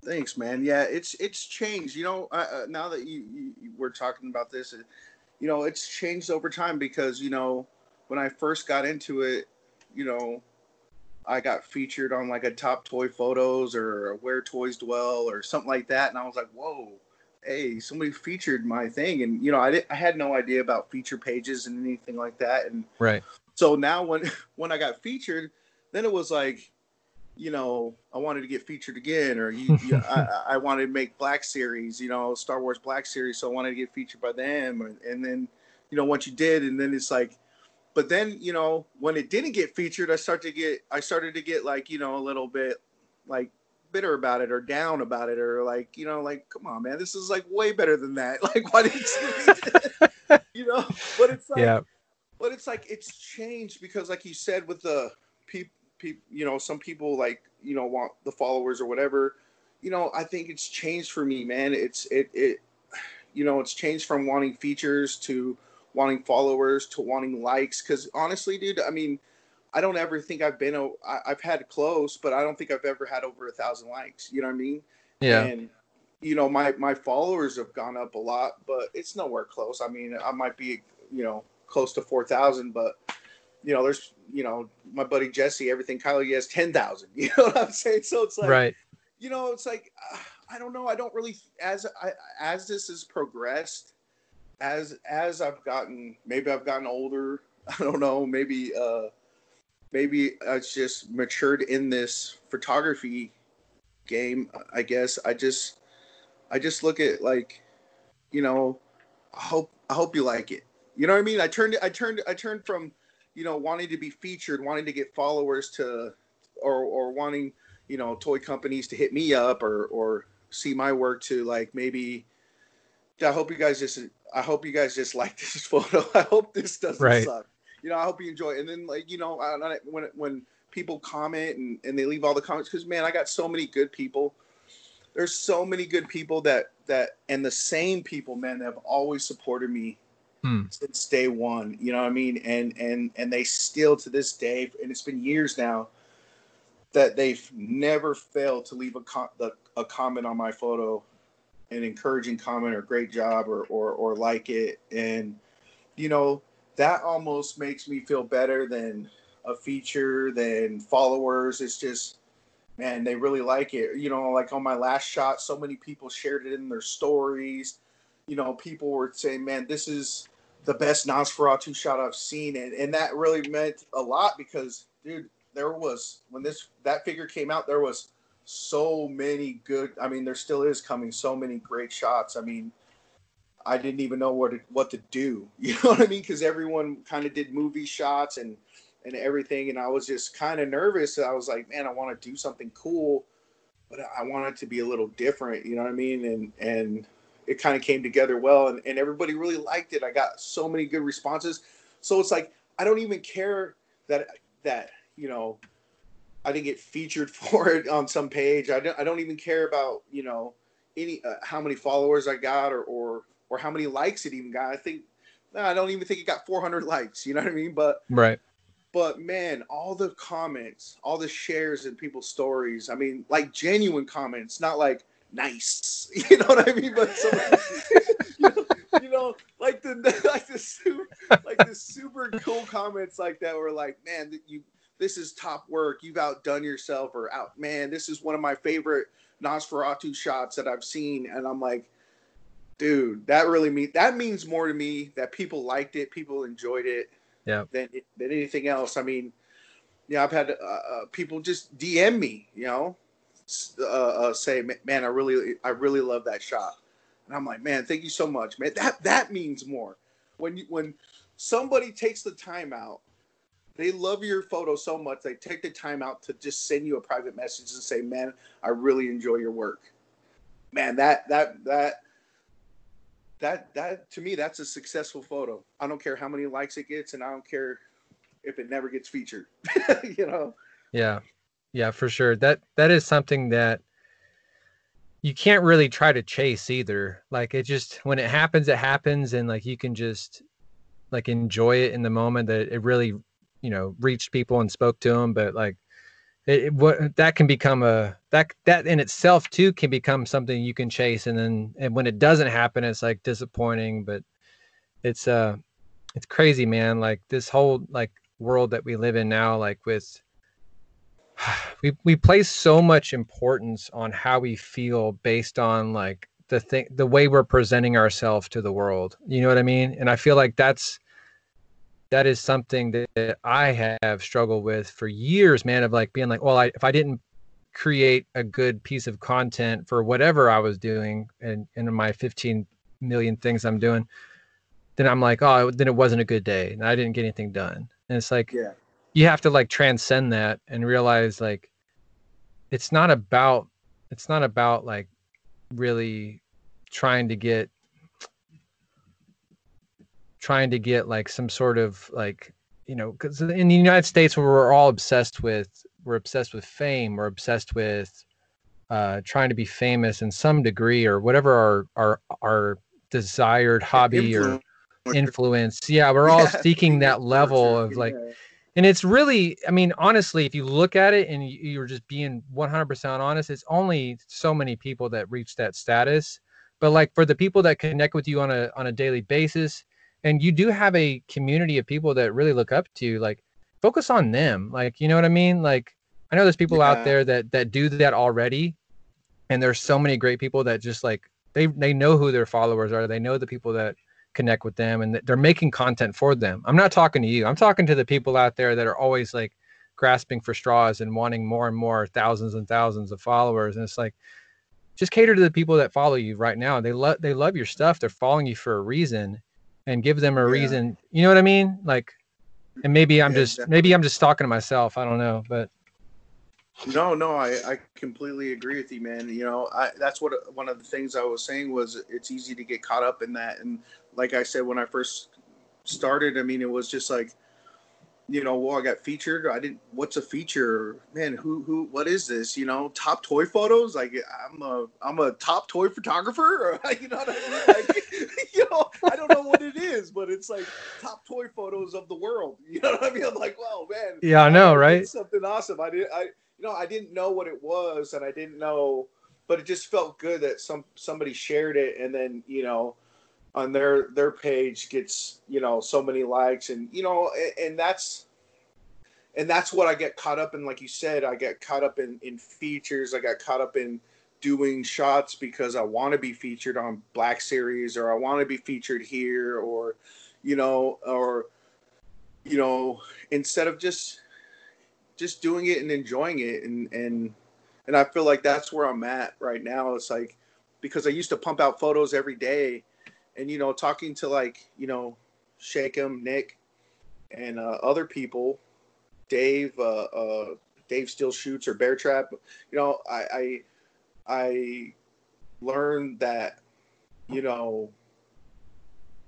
Thanks man. Yeah it's it's changed. You know uh, now that you, you, you we're talking about this you know it's changed over time because you know when i first got into it you know i got featured on like a top toy photos or where toys dwell or something like that and i was like whoa hey, somebody featured my thing, and you know, I did, I had no idea about feature pages and anything like that, and right. So now when when I got featured, then it was like, you know, I wanted to get featured again, or you, you, I, I wanted to make Black Series, you know, Star Wars Black Series, so I wanted to get featured by them, and, and then, you know, once you did, and then it's like, but then you know, when it didn't get featured, I started to get, I started to get like, you know, a little bit like bitter about it or down about it or like you know like come on man this is like way better than that. Like why didn't you you know but it's like yeah. but it's like it's changed because like you said with the people people you know some people like you know want the followers or whatever you know i think it's changed for me man. It's it it you know it's changed from wanting features to wanting followers to wanting likes because honestly dude i mean I don't ever think I've been. I, I've had close, but I don't think I've ever had over a thousand likes. You know what I mean? Yeah. And you know, my my followers have gone up a lot, but it's nowhere close. I mean, I might be, you know, close to four thousand, but you know, there's, you know, my buddy Jesse, everything Kylo, he has ten thousand. You know what I'm saying? So it's like, right. You know, it's like, uh, I don't know. I don't really as I as this has progressed, as as I've gotten, maybe I've gotten older. I don't know. Maybe. uh maybe it's just matured in this photography game i guess i just i just look at like you know i hope i hope you like it you know what i mean i turned i turned i turned from you know wanting to be featured wanting to get followers to or or wanting you know toy companies to hit me up or or see my work to like maybe i hope you guys just i hope you guys just like this photo i hope this doesn't right. suck you know, I hope you enjoy. It. And then like you know, when when people comment and, and they leave all the comments, because man, I got so many good people. There's so many good people that that and the same people, man, that have always supported me hmm. since day one. You know what I mean? And and and they still to this day, and it's been years now that they've never failed to leave a, com- the, a comment on my photo an encouraging comment or great job or, or or like it and you know that almost makes me feel better than a feature than followers. It's just, man, they really like it. You know, like on my last shot, so many people shared it in their stories. You know, people were saying, man, this is the best Nosferatu shot I've seen. And, and that really meant a lot because, dude, there was, when this, that figure came out, there was so many good, I mean, there still is coming so many great shots. I mean, I didn't even know what to, what to do. You know what I mean? Because everyone kind of did movie shots and and everything, and I was just kind of nervous. I was like, man, I want to do something cool, but I want it to be a little different. You know what I mean? And and it kind of came together well, and, and everybody really liked it. I got so many good responses. So it's like I don't even care that that you know I didn't get featured for it on some page. I don't I don't even care about you know any uh, how many followers I got or or or how many likes it even got. I think I don't even think it got 400 likes. You know what I mean? But right. But man, all the comments, all the shares and people's stories. I mean, like genuine comments, not like nice. You know what I mean? But some, you, know, you know, like the like the super, like the super cool comments like that were like, man, that you this is top work. You've outdone yourself, or out, man, this is one of my favorite Nosferatu shots that I've seen. And I'm like, dude, that really mean that means more to me that people liked it, people enjoyed it, Yeah. than than anything else. I mean, yeah, I've had uh, uh, people just DM me, you know, uh, uh, say, man, I really, I really love that shot, and I'm like, man, thank you so much, man. That that means more when you when somebody takes the time out. They love your photo so much they take the time out to just send you a private message and say, "Man, I really enjoy your work." Man, that that that that that to me that's a successful photo. I don't care how many likes it gets, and I don't care if it never gets featured. you know. Yeah. Yeah, for sure. That that is something that you can't really try to chase either. Like it just when it happens, it happens and like you can just like enjoy it in the moment that it really, you know, reached people and spoke to them, but like it, it what that can become a that that in itself too can become something you can chase and then and when it doesn't happen it's like disappointing, but it's uh it's crazy, man. Like this whole like world that we live in now like with we we place so much importance on how we feel based on like the thing the way we're presenting ourselves to the world you know what i mean and i feel like that's that is something that i have struggled with for years man of like being like well I, if i didn't create a good piece of content for whatever i was doing and in my 15 million things i'm doing then i'm like oh then it wasn't a good day and i didn't get anything done and it's like Yeah. you have to like transcend that and realize like it's not about it's not about like really trying to get trying to get like some sort of like you know because in the united states where we're all obsessed with we're obsessed with fame we're obsessed with uh trying to be famous in some degree or whatever our our our desired hobby or influence. Yeah we're all Yeah, seeking that level of like and it's really i mean honestly if you look at it and you're just being 100% honest it's only so many people that reach that status. But like for the people that connect with you on a on a daily basis and you do have a community of people that really look up to you like focus on them like you know what i mean? Like i know there's people Yeah. out there that that do that already and there's so many great people that just like they they know who their followers are they know the people that connect with them and that they're making content for them. I'm not talking to you i'm talking to the people out there that are always like grasping for straws and wanting more and more thousands and thousands of followers and it's like just cater to the people that follow you right now. They love they love your stuff they're following you for a reason and give them a Yeah. reason you know what i mean like and maybe i'm Yeah, just definitely. maybe i'm just talking to myself i don't know but No, no, I, I completely agree with you, man. You know, I that's what one of the things I was saying was it's easy to get caught up in that. And like I said when I first started, I mean, it was just like, you know, well, I got featured. I didn't. What's a feature, man? Who, who, what is this? You know, top toy photos. Like I'm a, I'm a top toy photographer. Or you know what I mean? Like, you know, I don't know what it is, but it's like top toy photos of the world. You know what I mean? I'm like, wow, man. yeah i know right Something awesome. I didn't, I you know I didn't know what it was, and I didn't know, but it just felt good that some somebody shared it, and then you know, on their their page gets you know so many likes, and you know, and, and that's. And that's what I get caught up in. Like you said, I get caught up in, in features. I got caught up in doing shots because I want to be featured on Black Series or I want to be featured here or, you know, or, you know, instead of just just doing it and enjoying it and and and I feel like that's where I'm at right now. It's like because I used to pump out photos every day, and you know, talking to like you know, Shakem, Nick, and uh, other people, Dave, uh, uh, Dave still shoots or Bear Trap. You know, I I, I learned that you know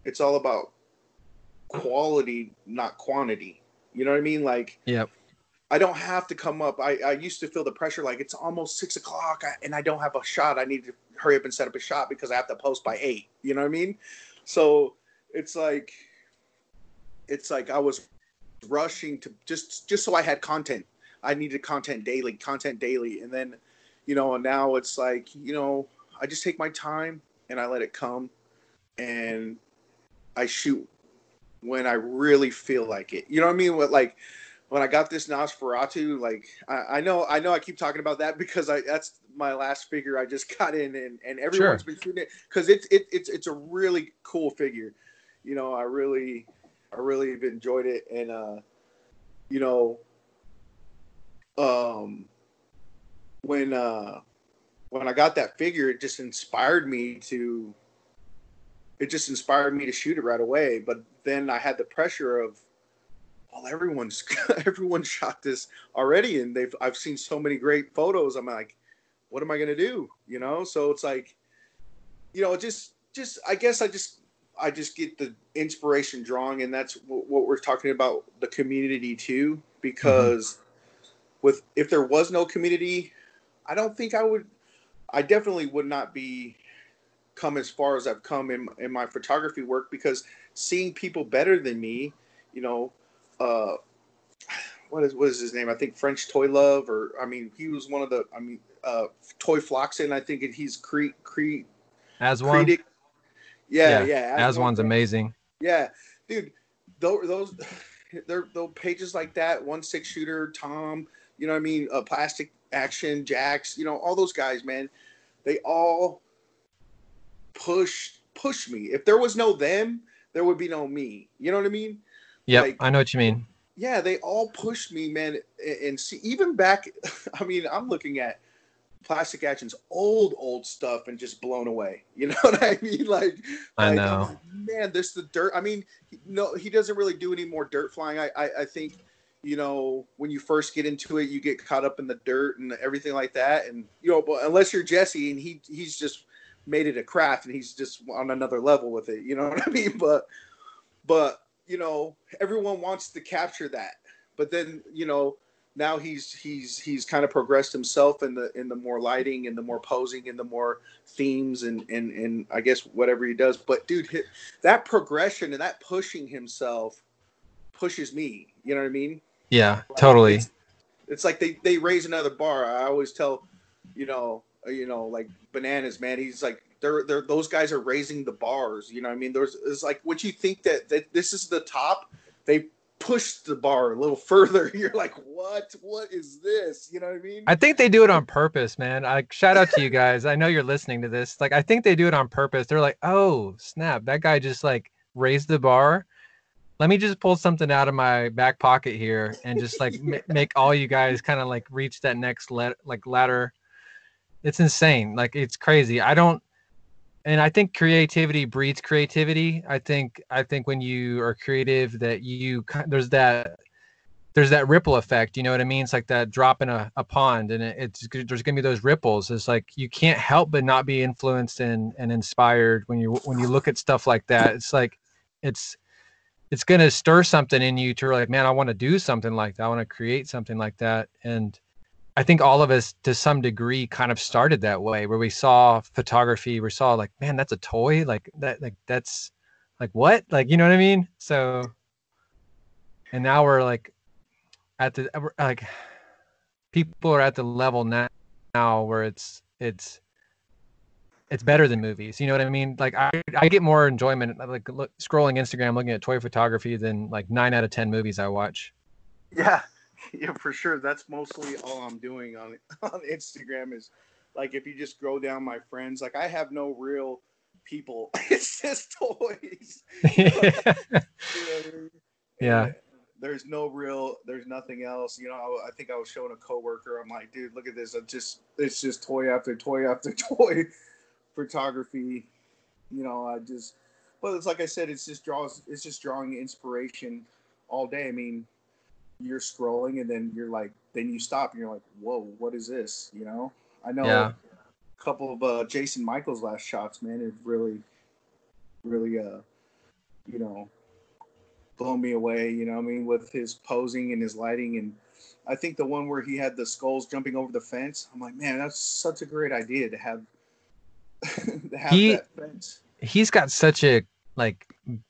it's all about quality, not quantity. You know what I mean? Like Yep. I don't have to come up. I, I used to feel the pressure like it's almost six o'clock and I don't have a shot. I need to hurry up and set up a shot because I have to post by eight. You know what I mean? So it's like, it's like I was rushing to just just so I had content. I needed content daily, content daily, and then, you know, now it's like you know I just take my time and I let it come, and I shoot when I really feel like it. You know what I mean? What like when I got this Nosferatu, like I, I, know I know I keep talking about that because I that's my last figure I just got in and, and everyone's sure. been shooting it because it's it, it's it's a really cool figure. You know, I really I really have enjoyed it and uh you know um when uh when I got that figure it just inspired me to it just inspired me to shoot it right away. But then I had the pressure of well, everyone's everyone shot this already, and they've I've seen so many great photos. I'm like, what am I gonna do? You know, so it's like, you know, just just I guess I just I just get the inspiration drawing, and that's w- what we're talking about the community too. Because mm-hmm. with if there was no community, I don't think I would. I definitely would not be come as far as I've come in in my photography work because seeing people better than me, you know, uh, what is what is his name? I think French Toy Love, or I mean, he was one of the. I mean, uh, Toy Floxen. I think he's Crete Crete. As one. Yeah, yeah. yeah As one's amazing. Yeah, dude. Those those they're those pages like that. One six shooter, Tom. You know what I mean? Uh, plastic action, Jacks. You know all those guys, man. They all push push me. If there was no them, there would be no me. You know what I mean? Yeah, like, I know what you mean. Yeah, they all pushed me, man. And see, even back, I mean, I'm looking at Plastic Action's old, old stuff and just blown away. You know what I mean? Like, I like, know, like, man. This the dirt. I mean, no, he doesn't really do any more dirt flying. I, I, I think, you know, when you first get into it, you get caught up in the dirt and everything like that. And you know, but unless you're Jesse and he, he's just made it a craft and he's just on another level with it. You know what I mean? But, but you know, everyone wants to capture that. But then, you know, now he's he's he's kind of progressed himself in the in the more lighting and the more posing and the more themes and and and I guess whatever he does. But dude, that progression and that pushing himself pushes me. You know what I mean? Yeah, like, totally. It's, it's, like they they raise another bar. I always tell, you know, you know, like bananas, man. He's like they're they're those guys are raising the bars. You know, I mean, there's it's like what you think that that this is the top, they push the bar a little further. You're like, what? What is this? You know what I mean? I think they do it on purpose, man. I shout out to you guys. I know you're listening to this. Like, I think they do it on purpose. They're like, oh snap, that guy just like raised the bar. Let me just pull something out of my back pocket here and just like yeah. m- make all you guys kind of like reach that next let like ladder. It's insane. Like it's crazy. I don't and I think creativity breeds creativity. I think I think when you are creative, that you there's that there's that ripple effect. You know what I mean? It's like that drop in a, a pond, and it, it's there's gonna be those ripples. It's like you can't help but not be influenced and and inspired when you when you look at stuff like that. It's like it's it's gonna stir something in you to like, man, I want to do something like that. I want to create something like that, and I think all of us to some degree kind of started that way where we saw photography, we saw like, man, that's a toy. Like that, like that's like what? Like, you know what I mean? So, and now we're like at the, like people are at the level now, now where it's, it's, it's better than movies. You know what I mean? Like I, I get more enjoyment like look, scrolling Instagram, looking at toy photography than like nine out of 10 movies I watch. Yeah. yeah, for sure. That's mostly all I'm doing on on Instagram is like if you just scroll down my friends, like I have no real people. it's just toys. yeah. There's no real. There's nothing else. You know, I think I was showing a coworker. I'm like, dude, look at this. It's just it's just toy after toy after toy photography. You know, I just. But it's like I said, it's just draws. It's just drawing inspiration all day. I mean, you're scrolling and then you're like then you stop and you're like whoa what is this? You know? I know yeah. a couple of uh, jason michaels last shots man it really really uh you know blown me away you know i mean with his posing and his lighting. And i think the one where he had the skulls jumping over the fence i'm like man that's such a great idea to have to have he, that fence. he's got such a like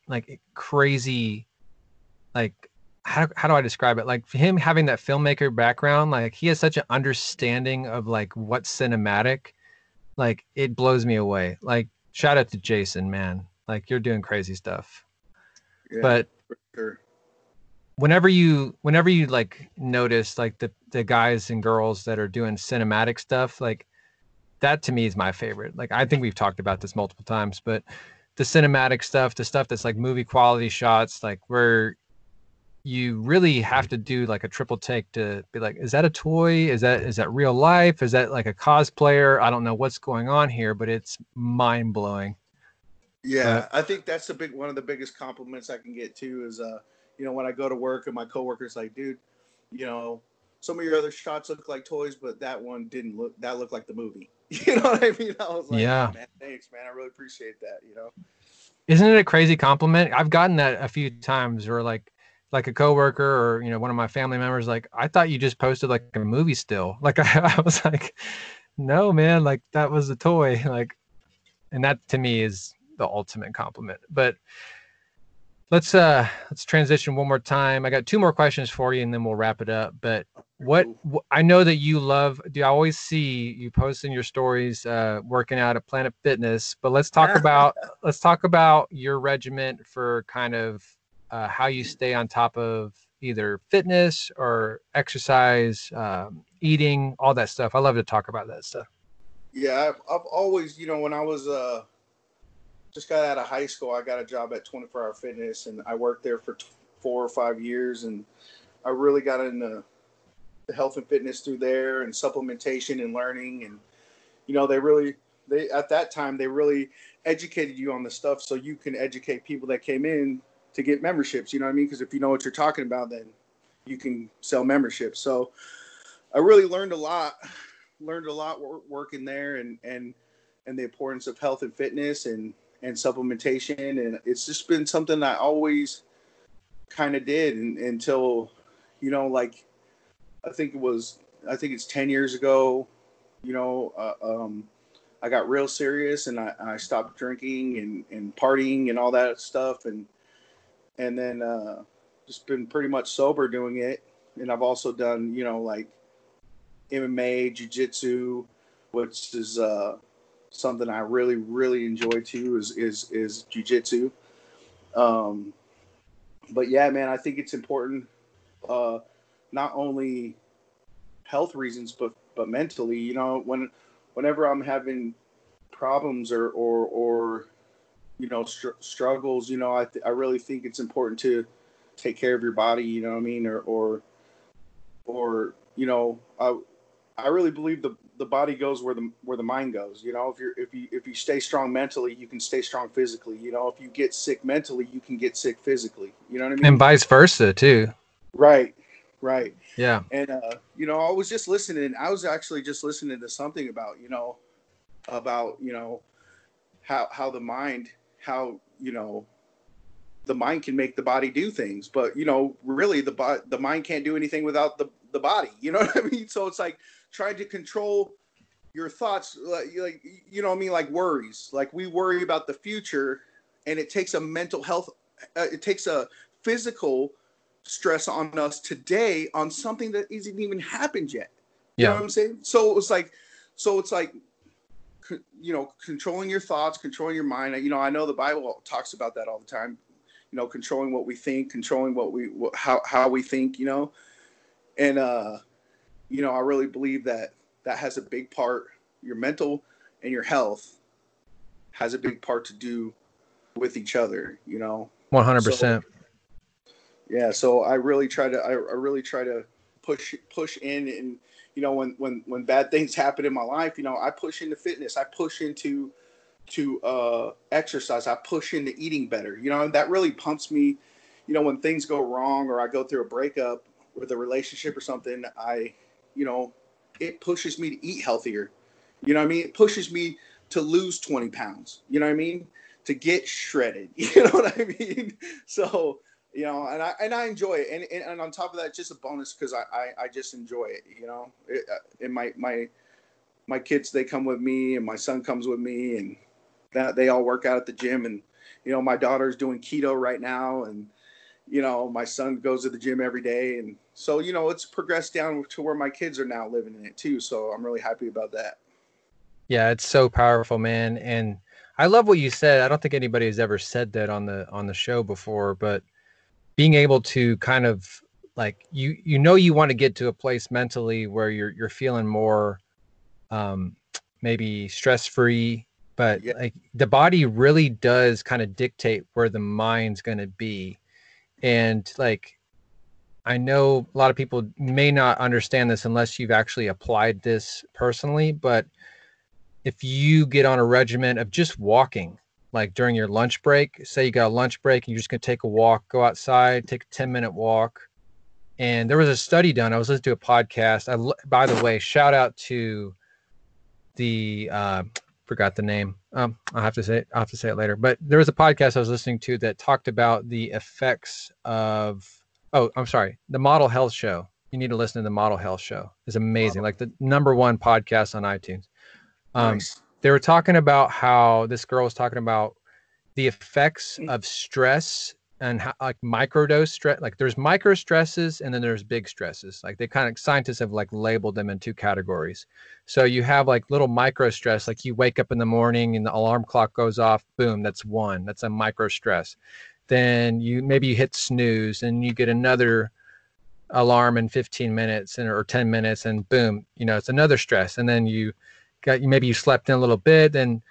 like crazy like how, how do I describe it? Like him having that filmmaker background, like he has such an understanding of like what's cinematic. Like it blows me away. Like shout out to Jason, man. Like you're doing crazy stuff. Yeah, but sure. whenever you whenever you like notice like the the guys and girls that are doing cinematic stuff like that to me is my favorite like i think we've talked about this multiple times but the cinematic stuff the stuff that's like movie quality shots like where you really have to do like a triple take to be like is that a toy? Is that is that real life? Is that like a cosplayer? I don't know what's going on here but it's mind blowing yeah i think that's the big one of the biggest compliments i can get too is uh you know when i go to work and my coworkers like dude you know some of your other shots look like toys but that one didn't look that looked like the movie. You know what i mean? I was like yeah. Man, thanks man. I really appreciate that you know? Isn't it a crazy compliment? I've gotten that a few times where like like a coworker or you know one of my family members like i thought you just posted like a movie still. Like i, I was like no man like that was a toy. Like and that to me is the ultimate compliment. But let's uh let's transition one more time. I got two more questions for you and then we'll wrap it up. But what wh- i know that you love do i always see you posting your stories uh working out at planet fitness but let's talk about let's talk about your regiment for kind of uh, how you stay on top of either fitness or exercise um, eating all that stuff. I love to talk about that stuff. Yeah, I've, I've always, you know, when I was uh, just got out of high school, I got a job at 24 Hour Fitness, and I worked there for t- four or five years, and I really got into the health and fitness through there, and supplementation and learning, and you know, they really, they at that time they really educated you on the stuff, so you can educate people that came in to get memberships. You know what I mean? Because if you know what you're talking about, then you can sell memberships. So I really learned a lot learned a lot working there and and and the importance of health and fitness and and supplementation and it's just been something I always kind of did and, until you know like I think it was I think it's 10 years ago you know uh, um I got real serious and I, I stopped drinking and, and partying and all that stuff and and then uh just been pretty much sober doing it and I've also done you know like MMA, jiu-jitsu, which is uh, something I really, really enjoy too, is is is jiu-jitsu. Um, but yeah, man, I think it's important, uh, not only health reasons, but but mentally. You know, when whenever I'm having problems or or or you know str- struggles, you know, I th- I really think it's important to take care of your body. You know what I mean, or or or you know, I I really believe the the body goes where the where the mind goes. You know, if you're if you if you stay strong mentally, you can stay strong physically. You know, if you get sick mentally, you can get sick physically. You know what I mean? and vice versa too right, right. yeah And uh, you know, I was just listening. I was actually just listening to something about you know, about you know, how how the mind, how you know, the mind can make the body do things, but you know, really the bo- the mind can't do anything without the the body. You know what I mean? So it's like trying to control your thoughts, like, like you know what I mean, like worries. Like we worry about the future, and it takes a mental health, uh, it takes a physical stress on us today on something that isn't even happened yet. You know yeah what I'm saying? So it was like, so it's like, you know, controlling your thoughts, controlling your mind. You know, I know the Bible talks about that all the time. You know, controlling what we think, controlling what we, what, how how we think. You know, and uh, you know, I really believe that that has a big part. Your mental and your health has a big part to do with each other. You know, 100% yeah so i really try to I, I really try to push push in and you know when when when bad things happen in my life you know i push into fitness. I push into to uh exercise. I push into eating better you know and that really pumps me. You know when things go wrong or i go through a breakup with a relationship or something i you know it pushes me to eat healthier. You know what i mean? It pushes me to lose 20 pounds. You know what i mean? To get shredded. You know what i mean? So you know, and I and I enjoy it, and and, and on top of that, just a bonus because I, I I just enjoy it, you know. It, uh, and my my my kids they come with me, and my son comes with me, and that they all work out at the gym, and you know, my daughter's doing keto right now, and you know, my son goes to the gym every day, and so you know, it's progressed down to where my kids are now living in it too. So I'm really happy about that. Yeah, it's so powerful, man. And I love what you said. I don't think anybody has ever said that on the on the show before, but being able to kind of like you you know you want to get to a place mentally where you're you're feeling more um maybe stress free but Yeah. like the body really does kind of dictate where the mind's going to be and like i know a lot of people may not understand this unless you've actually applied this personally but if you get on a regimen of just walking like during your lunch break say you got a lunch break and you're just going to take a walk go outside take a 10 minute walk. And there was a study done i was listening to a podcast. I by the way shout out to the uh forgot the name. Um i'll have to say it, i'll have to say it later. But there was a podcast i was listening to that talked about the effects of oh i'm sorry the model health show. You need to listen to the model health show. It's amazing like the number one podcast on itunes. Um Nice. They were talking about how this girl was talking about the effects Mm. of stress and how like microdose stress like there's micro stresses and then there's big stresses. Like they kind of scientists have like labeled them in two categories. So you have like little micro stress like you wake up in the morning and the alarm clock goes off boom that's one that's a micro stress. Then you maybe you hit snooze and you get another alarm in 15 minutes and or 10 minutes and boom you know it's another stress. And then you got you maybe you slept in a little bit then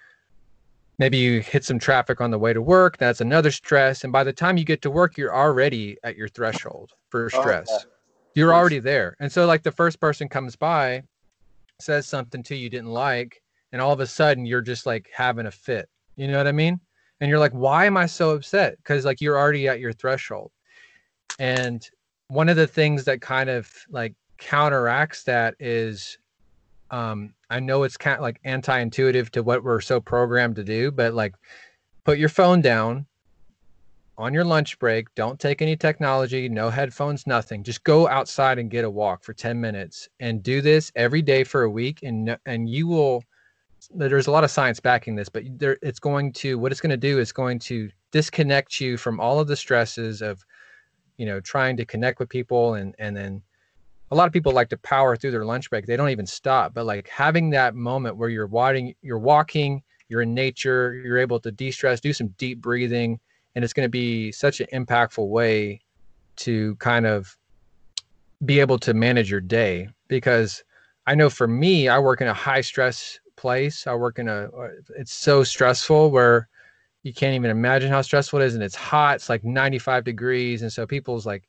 maybe you hit some traffic on the way to work that's another stress and by the time you get to work you're already at your threshold for Oh, stress. yeah. you're Yes. already there. And so like the first person comes by says something to you you didn't like and all of a sudden you're just like having a fit. You know what i mean? And you're like why am i so upset? Because like you're already at your threshold. And one of the things that kind of like counteracts that is um i know it's kind of like anti-intuitive to what we're so programmed to do but like put your phone down on your lunch break. Don't take any technology no headphones nothing. Just go outside and get a walk for 10 minutes and do this every day for a week and and you will there's a lot of science backing this but there it's going to what it's going to do is going to disconnect you from all of the stresses of you know trying to connect with people and and then a lot of people like to power through their lunch break. They don't even stop but like having that moment where you're walking you're walking you're in nature you're able to de-stress do some deep breathing and it's going to be such an impactful way to kind of be able to manage your day. Because i know for me i work in a high stress place. I work in a uh, it's so stressful where you can't even imagine how stressful it is and it's hot it's like 95 degrees and so people's like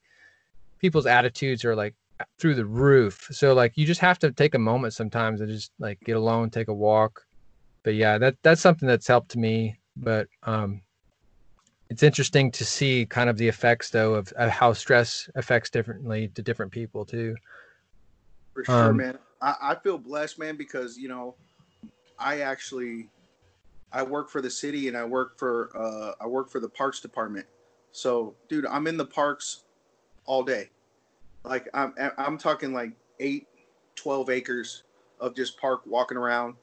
people's attitudes are like through the roof so like you just have to take a moment sometimes and just like get alone take a walk but yeah that that's something that's helped me but um it's interesting to see kind of the effects though of, of how stress affects differently to different people too For sure, Um, man. I, I feel blessed, man, because you know, I actually I work for the city and I work for uh I work for the parks department. So, dude, I'm in the parks all day. Like I'm I'm talking like 8 12 acres of just park walking around,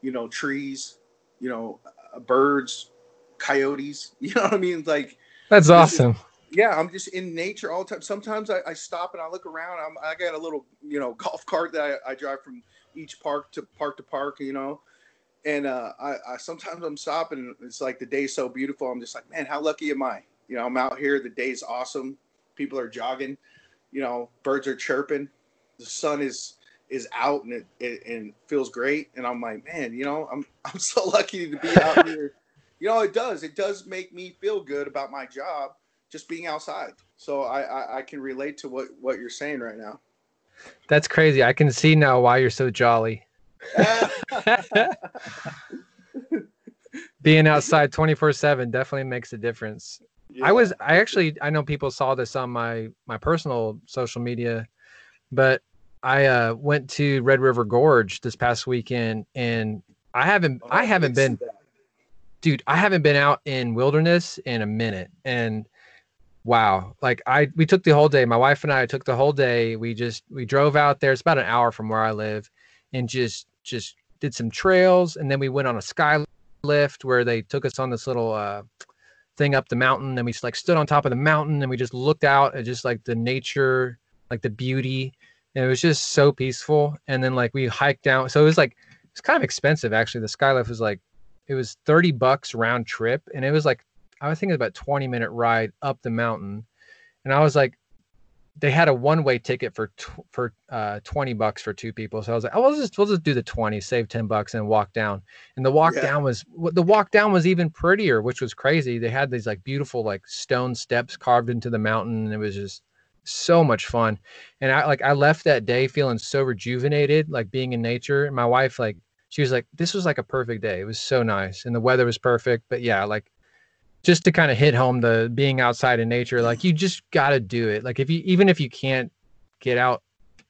you know, trees, you know, uh, birds, coyotes, you know what I mean? Like that's is- awesome yeah, I'm just in nature all the time. Sometimes I, I stop and I look around. I'm, I got a little, you know, golf cart that I, I drive from each park to park to park, you know. And uh, I, I sometimes I'm stopping. And it's like the day's so beautiful. I'm just like, man, how lucky am I? You know, I'm out here. The day's awesome. People are jogging. You know, birds are chirping. The sun is is out and it, it and feels great. And I'm like, man, you know, I'm I'm so lucky to be out here. You know, it does. It does make me feel good about my job just being outside. So I, I, I can relate to what, what you're saying right now. that's crazy i can see now why you're so jolly being outside 24 7 definitely makes a difference Yeah. I was I actually I know people saw this on my my personal social media, but I uh went to Red River Gorge this past weekend and I haven't Oh, I haven't been dude, I haven't been out in wilderness in a minute and wow, like I we took the whole day. My wife and I took the whole day. We just we drove out there. It's about an hour from where I live and just just did some trails and then we went on a sky lift where they took us on this little uh thing up the mountain and we just like stood on top of the mountain and we just looked out at just like the nature like the beauty. And it was just so peaceful. And then like we hiked down so it was like it's kind of expensive actually. The skylift was like it was 30 bucks round trip and it was like i was thinking about 20 minute ride up the mountain. And I was like, they had a one way ticket for tw- for uh, 20 bucks for two people. So I was like, oh, we'll just we'll just do the 20, save 10 bucks and walk down. And the walk Yeah. down was the walk down was even prettier, which was crazy. They had these like beautiful like stone steps carved into the mountain and it was just so much fun. And I like I left that day feeling so rejuvenated, like being in nature. And my wife like she was like, this was like a perfect day. It was so nice and the weather was perfect. But yeah, like just to kind of hit home the being outside in nature like you just got to do it. Like if you even if you can't get out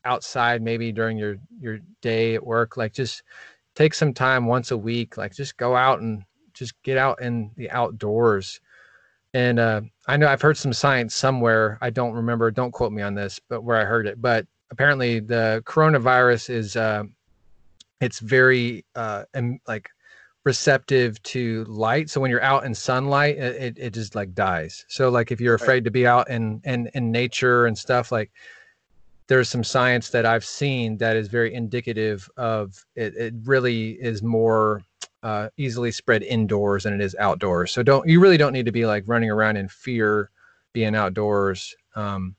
outside maybe during your your day at work like just take some time once a week like just go out and just get out in the outdoors. And uh, i know i've heard some science somewhere i don't remember don't quote me on this but where i heard it but apparently the coronavirus is uh, it's very uh, em- like receptive to light. So when you're out in sunlight it, it, just like dies. So like if you're Right. afraid to be out in, in in nature and stuff like there's some science that i've seen that is very indicative of it, it really is more uh, easily spread indoors than it is outdoors. So don't you really don't need to be like running around in fear being outdoors. Um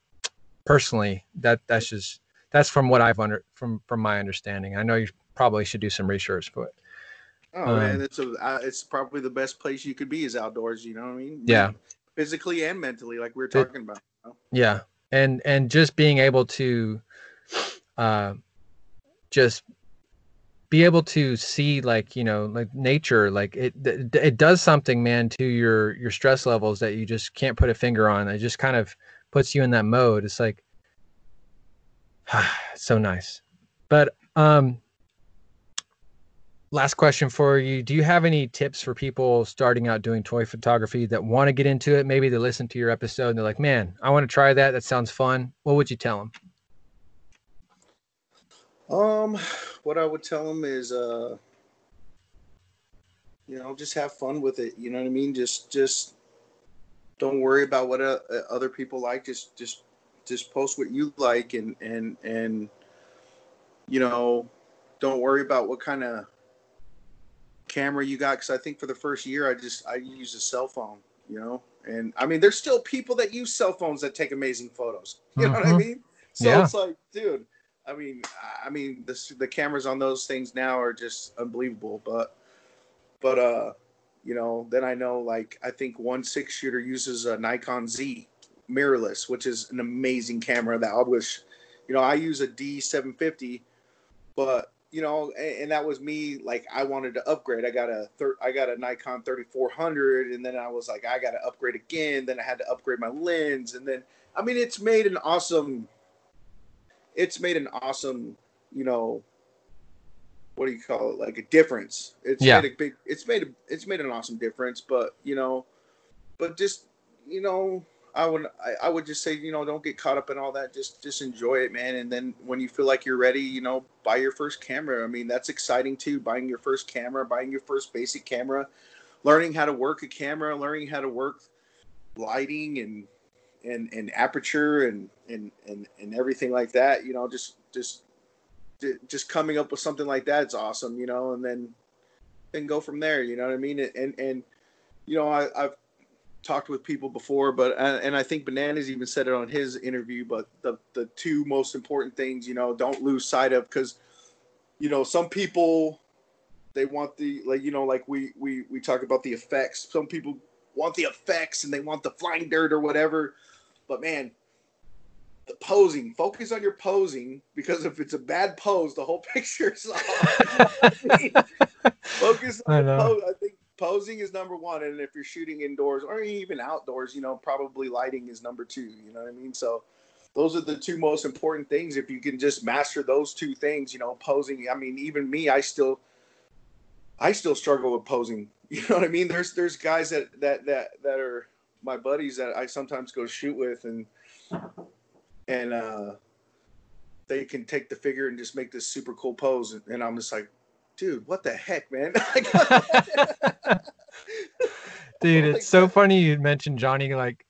personally that that's just that's from what i've under from from my understanding. I know you probably should do some research but Oh man, Um, it's a uh, it's probably the best place you could be is outdoors. You know what I mean? Yeah. physically and mentally, like we were It- talking about. you know? yeah and and just being able to uh just be able to see like you know like nature like it it, it does something man to your your stress levels that you just can't put a finger on it just kind of puts you in that mode it's like so nice but um last question for you do you have any tips for people starting out doing toy photography that want to get into it maybe they listen to your episode and they're like man i want to try that that sounds fun what would you tell them Um, what I would tell them is, uh, you know, just have fun with it. You know what I mean? Just, just don't worry about what uh, other people like. Just, just, just post what you like, and and and you know, don't worry about what kind of camera you got. Because I think for the first year, I just I used a cell phone. You know, and I mean, there's still people that use cell phones that take amazing photos. You know what I Mhm. mean? So Yeah. it's like, dude. I mean, I mean, the the cameras on those things now are just unbelievable. But, but uh, you know, then I know like I think one six shooter uses a Nikon Z mirrorless, which is an amazing camera that I wish, you know, I use a D seven fifty, but you know, and, and that was me like I wanted to upgrade. I got a thir- I got a Nikon thirty four hundred, and then I was like I got to upgrade again. Then I had to upgrade my lens, and then I mean, it's made an awesome it's made an awesome, you know, what do you call it? Like a difference. It's Yeah. made a big. It's made a. It's made an awesome difference. But you know, but just you know, I would I, I would just say you know don't get caught up in all that. Just just enjoy it, man. And then when you feel like you're ready, you know, buy your first camera. I mean, that's exciting too. Buying your first camera, buying your first basic camera, learning how to work a camera, learning how to work lighting and and and aperture and and and and everything like that you know just just just coming up with something like that is awesome you know and then then go from there you know what i mean and and you know I, i've talked with people before but and and i think bananas even said it on his interview but the the two most important things you know don't lose sight of because you know some people they want the like you know like we we we talk about the effects some people want the effects and they want the flying dirt or whatever but man, the posing, focus on your posing because if it's a bad pose, the whole picture's off. focus on I know. Posing is number one. And if you're shooting indoors or even outdoors, you know, probably lighting is number two. You know what I mean? So those are the two most important things. If you can just master those two things, you know, posing. I mean, even me, I still I still struggle with posing. You know what I mean? There's there's guys that that that that are my buddies that I sometimes go shoot with and and uh they can take the figure and just make this super cool pose and I'm just like, dude, what the heck, man? dude it's so funny you mentioned johnny like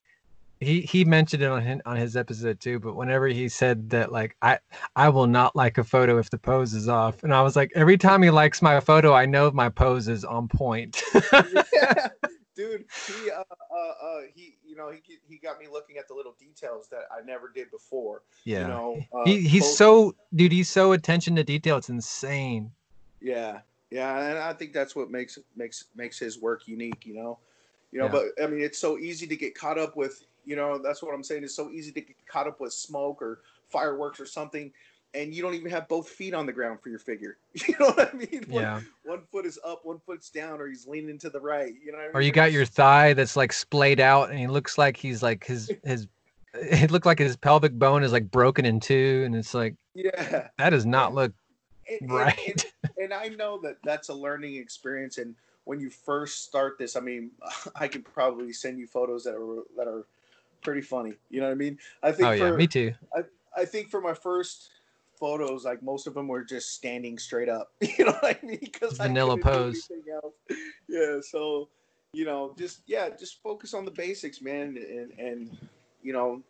he he mentioned it on his, on his episode too but whenever he said that like i i will not like a photo if the pose is off and i was like every time he likes my photo i know my pose is on point Yeah, dude. he, uh, uh, uh, he, you know, he he got me looking at the little details that I never did before. Yeah. You know, uh, he, he's post- so dude. He's so attention to detail. It's insane. Yeah, yeah, and I think that's what makes makes makes his work unique. You know, you know, Yeah. but I mean, it's so easy to get caught up with. You know, that's what I'm saying. It's so easy to get caught up with smoke or fireworks or something, and you don't even have both feet on the ground for your figure. You know what I mean? One, Yeah. one foot is up, one foot's down, or he's leaning to the right. You know, what I Or you got your thigh that's like splayed out, and he looks like he's like his his. It looked like his pelvic bone is like broken in two, and it's like yeah. that does not look And- right. and- and I know that that's a learning experience. And when you first start this, I mean, I could probably send you photos that are that are pretty funny. You know what I mean? I think oh yeah, for me too. I think for my first photos, like most of them were just standing straight up. You know what I mean? Because Vanilla pose. Yeah. So you know, just yeah, just focus on the basics, man, and and you know.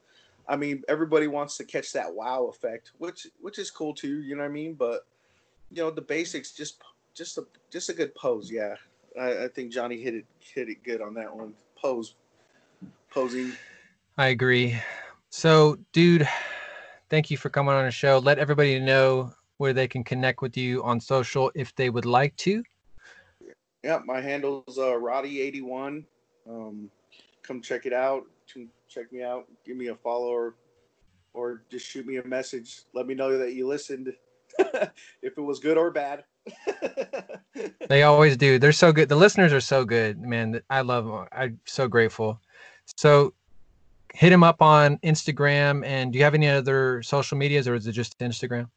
I mean, everybody wants to catch that wow effect, which which is cool too. You know what I mean? But you know, the basics just just a just a good pose. Yeah, I, I think Johnny hit it hit it good on that one. Pose, posing. I agree. So, dude, thank you for coming on the show. Let everybody know where they can connect with you on social if they would like to. Yeah, my handle's uh, Roddy81. Um, come check it out. Check me out. Give me a follow or, or just shoot me a message. Let me know that you listened. if it was good or bad. They always do. They're so good. The listeners are so good, man. I love them. I'm so grateful. So, hit him up on Instagram. And do you have any other social medias, or is it just Instagram?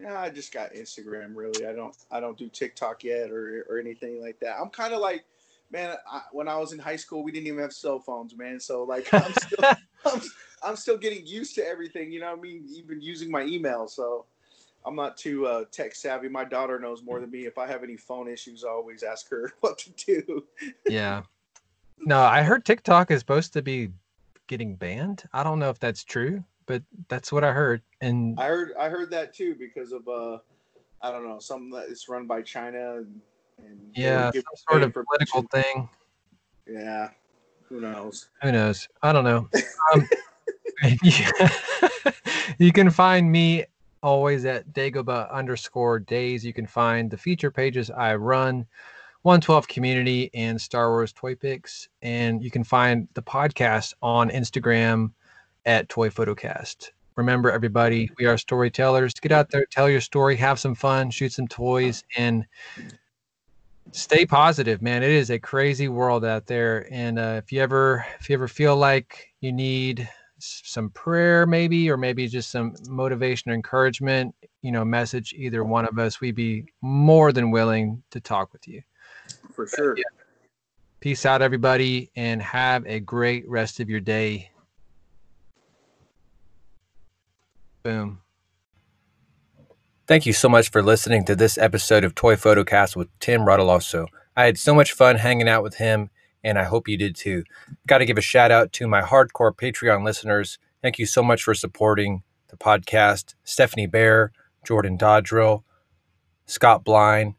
Yeah, I just got Instagram. Really, I don't. I don't do TikTok yet or or anything like that. I'm kind of like, man. I, when I was in high school, we didn't even have cell phones, man. So like, I'm still, I'm, I'm still getting used to everything. You know what I mean? Even using my email. So I'm not too uh, tech savvy. My daughter knows more than me. If I have any phone issues, I always ask her what to do. yeah. No, I heard TikTok is supposed to be getting banned. I don't know if that's true, but that's what I heard. And I heard I heard that too because of uh, I don't know something that is run by China and, and yeah, some sort of political thing. Yeah, who knows? Who knows? I don't know. Um, you can find me always at Dagobah underscore days. You can find the feature pages I run, 112 Community and Star Wars Toy Picks. And you can find the podcast on Instagram at Toy Photocast. Remember, everybody, we are storytellers. Get out there, tell your story, have some fun, shoot some toys, and stay positive, man. It is a crazy world out there. And uh, if you ever, if you ever feel like you need some prayer, maybe, or maybe just some motivation or encouragement, you know, message either one of us, we'd be more than willing to talk with you. For sure. Peace out, everybody, and have a great rest of your day. Boom. Thank you so much for listening to this episode of Toy Photocast with Tim Rodoloso. I had so much fun hanging out with him, and I hope you did too. Got to give a shout out to my hardcore Patreon listeners. Thank you so much for supporting the podcast. Stephanie Bear, Jordan Dodrill, Scott Blind,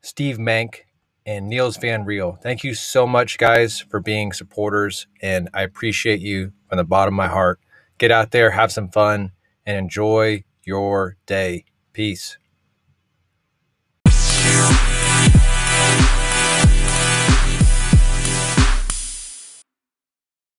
Steve Mank, and Niels Van Riel. Thank you so much, guys, for being supporters, and I appreciate you from the bottom of my heart. Get out there, have some fun, and enjoy your day. Peace.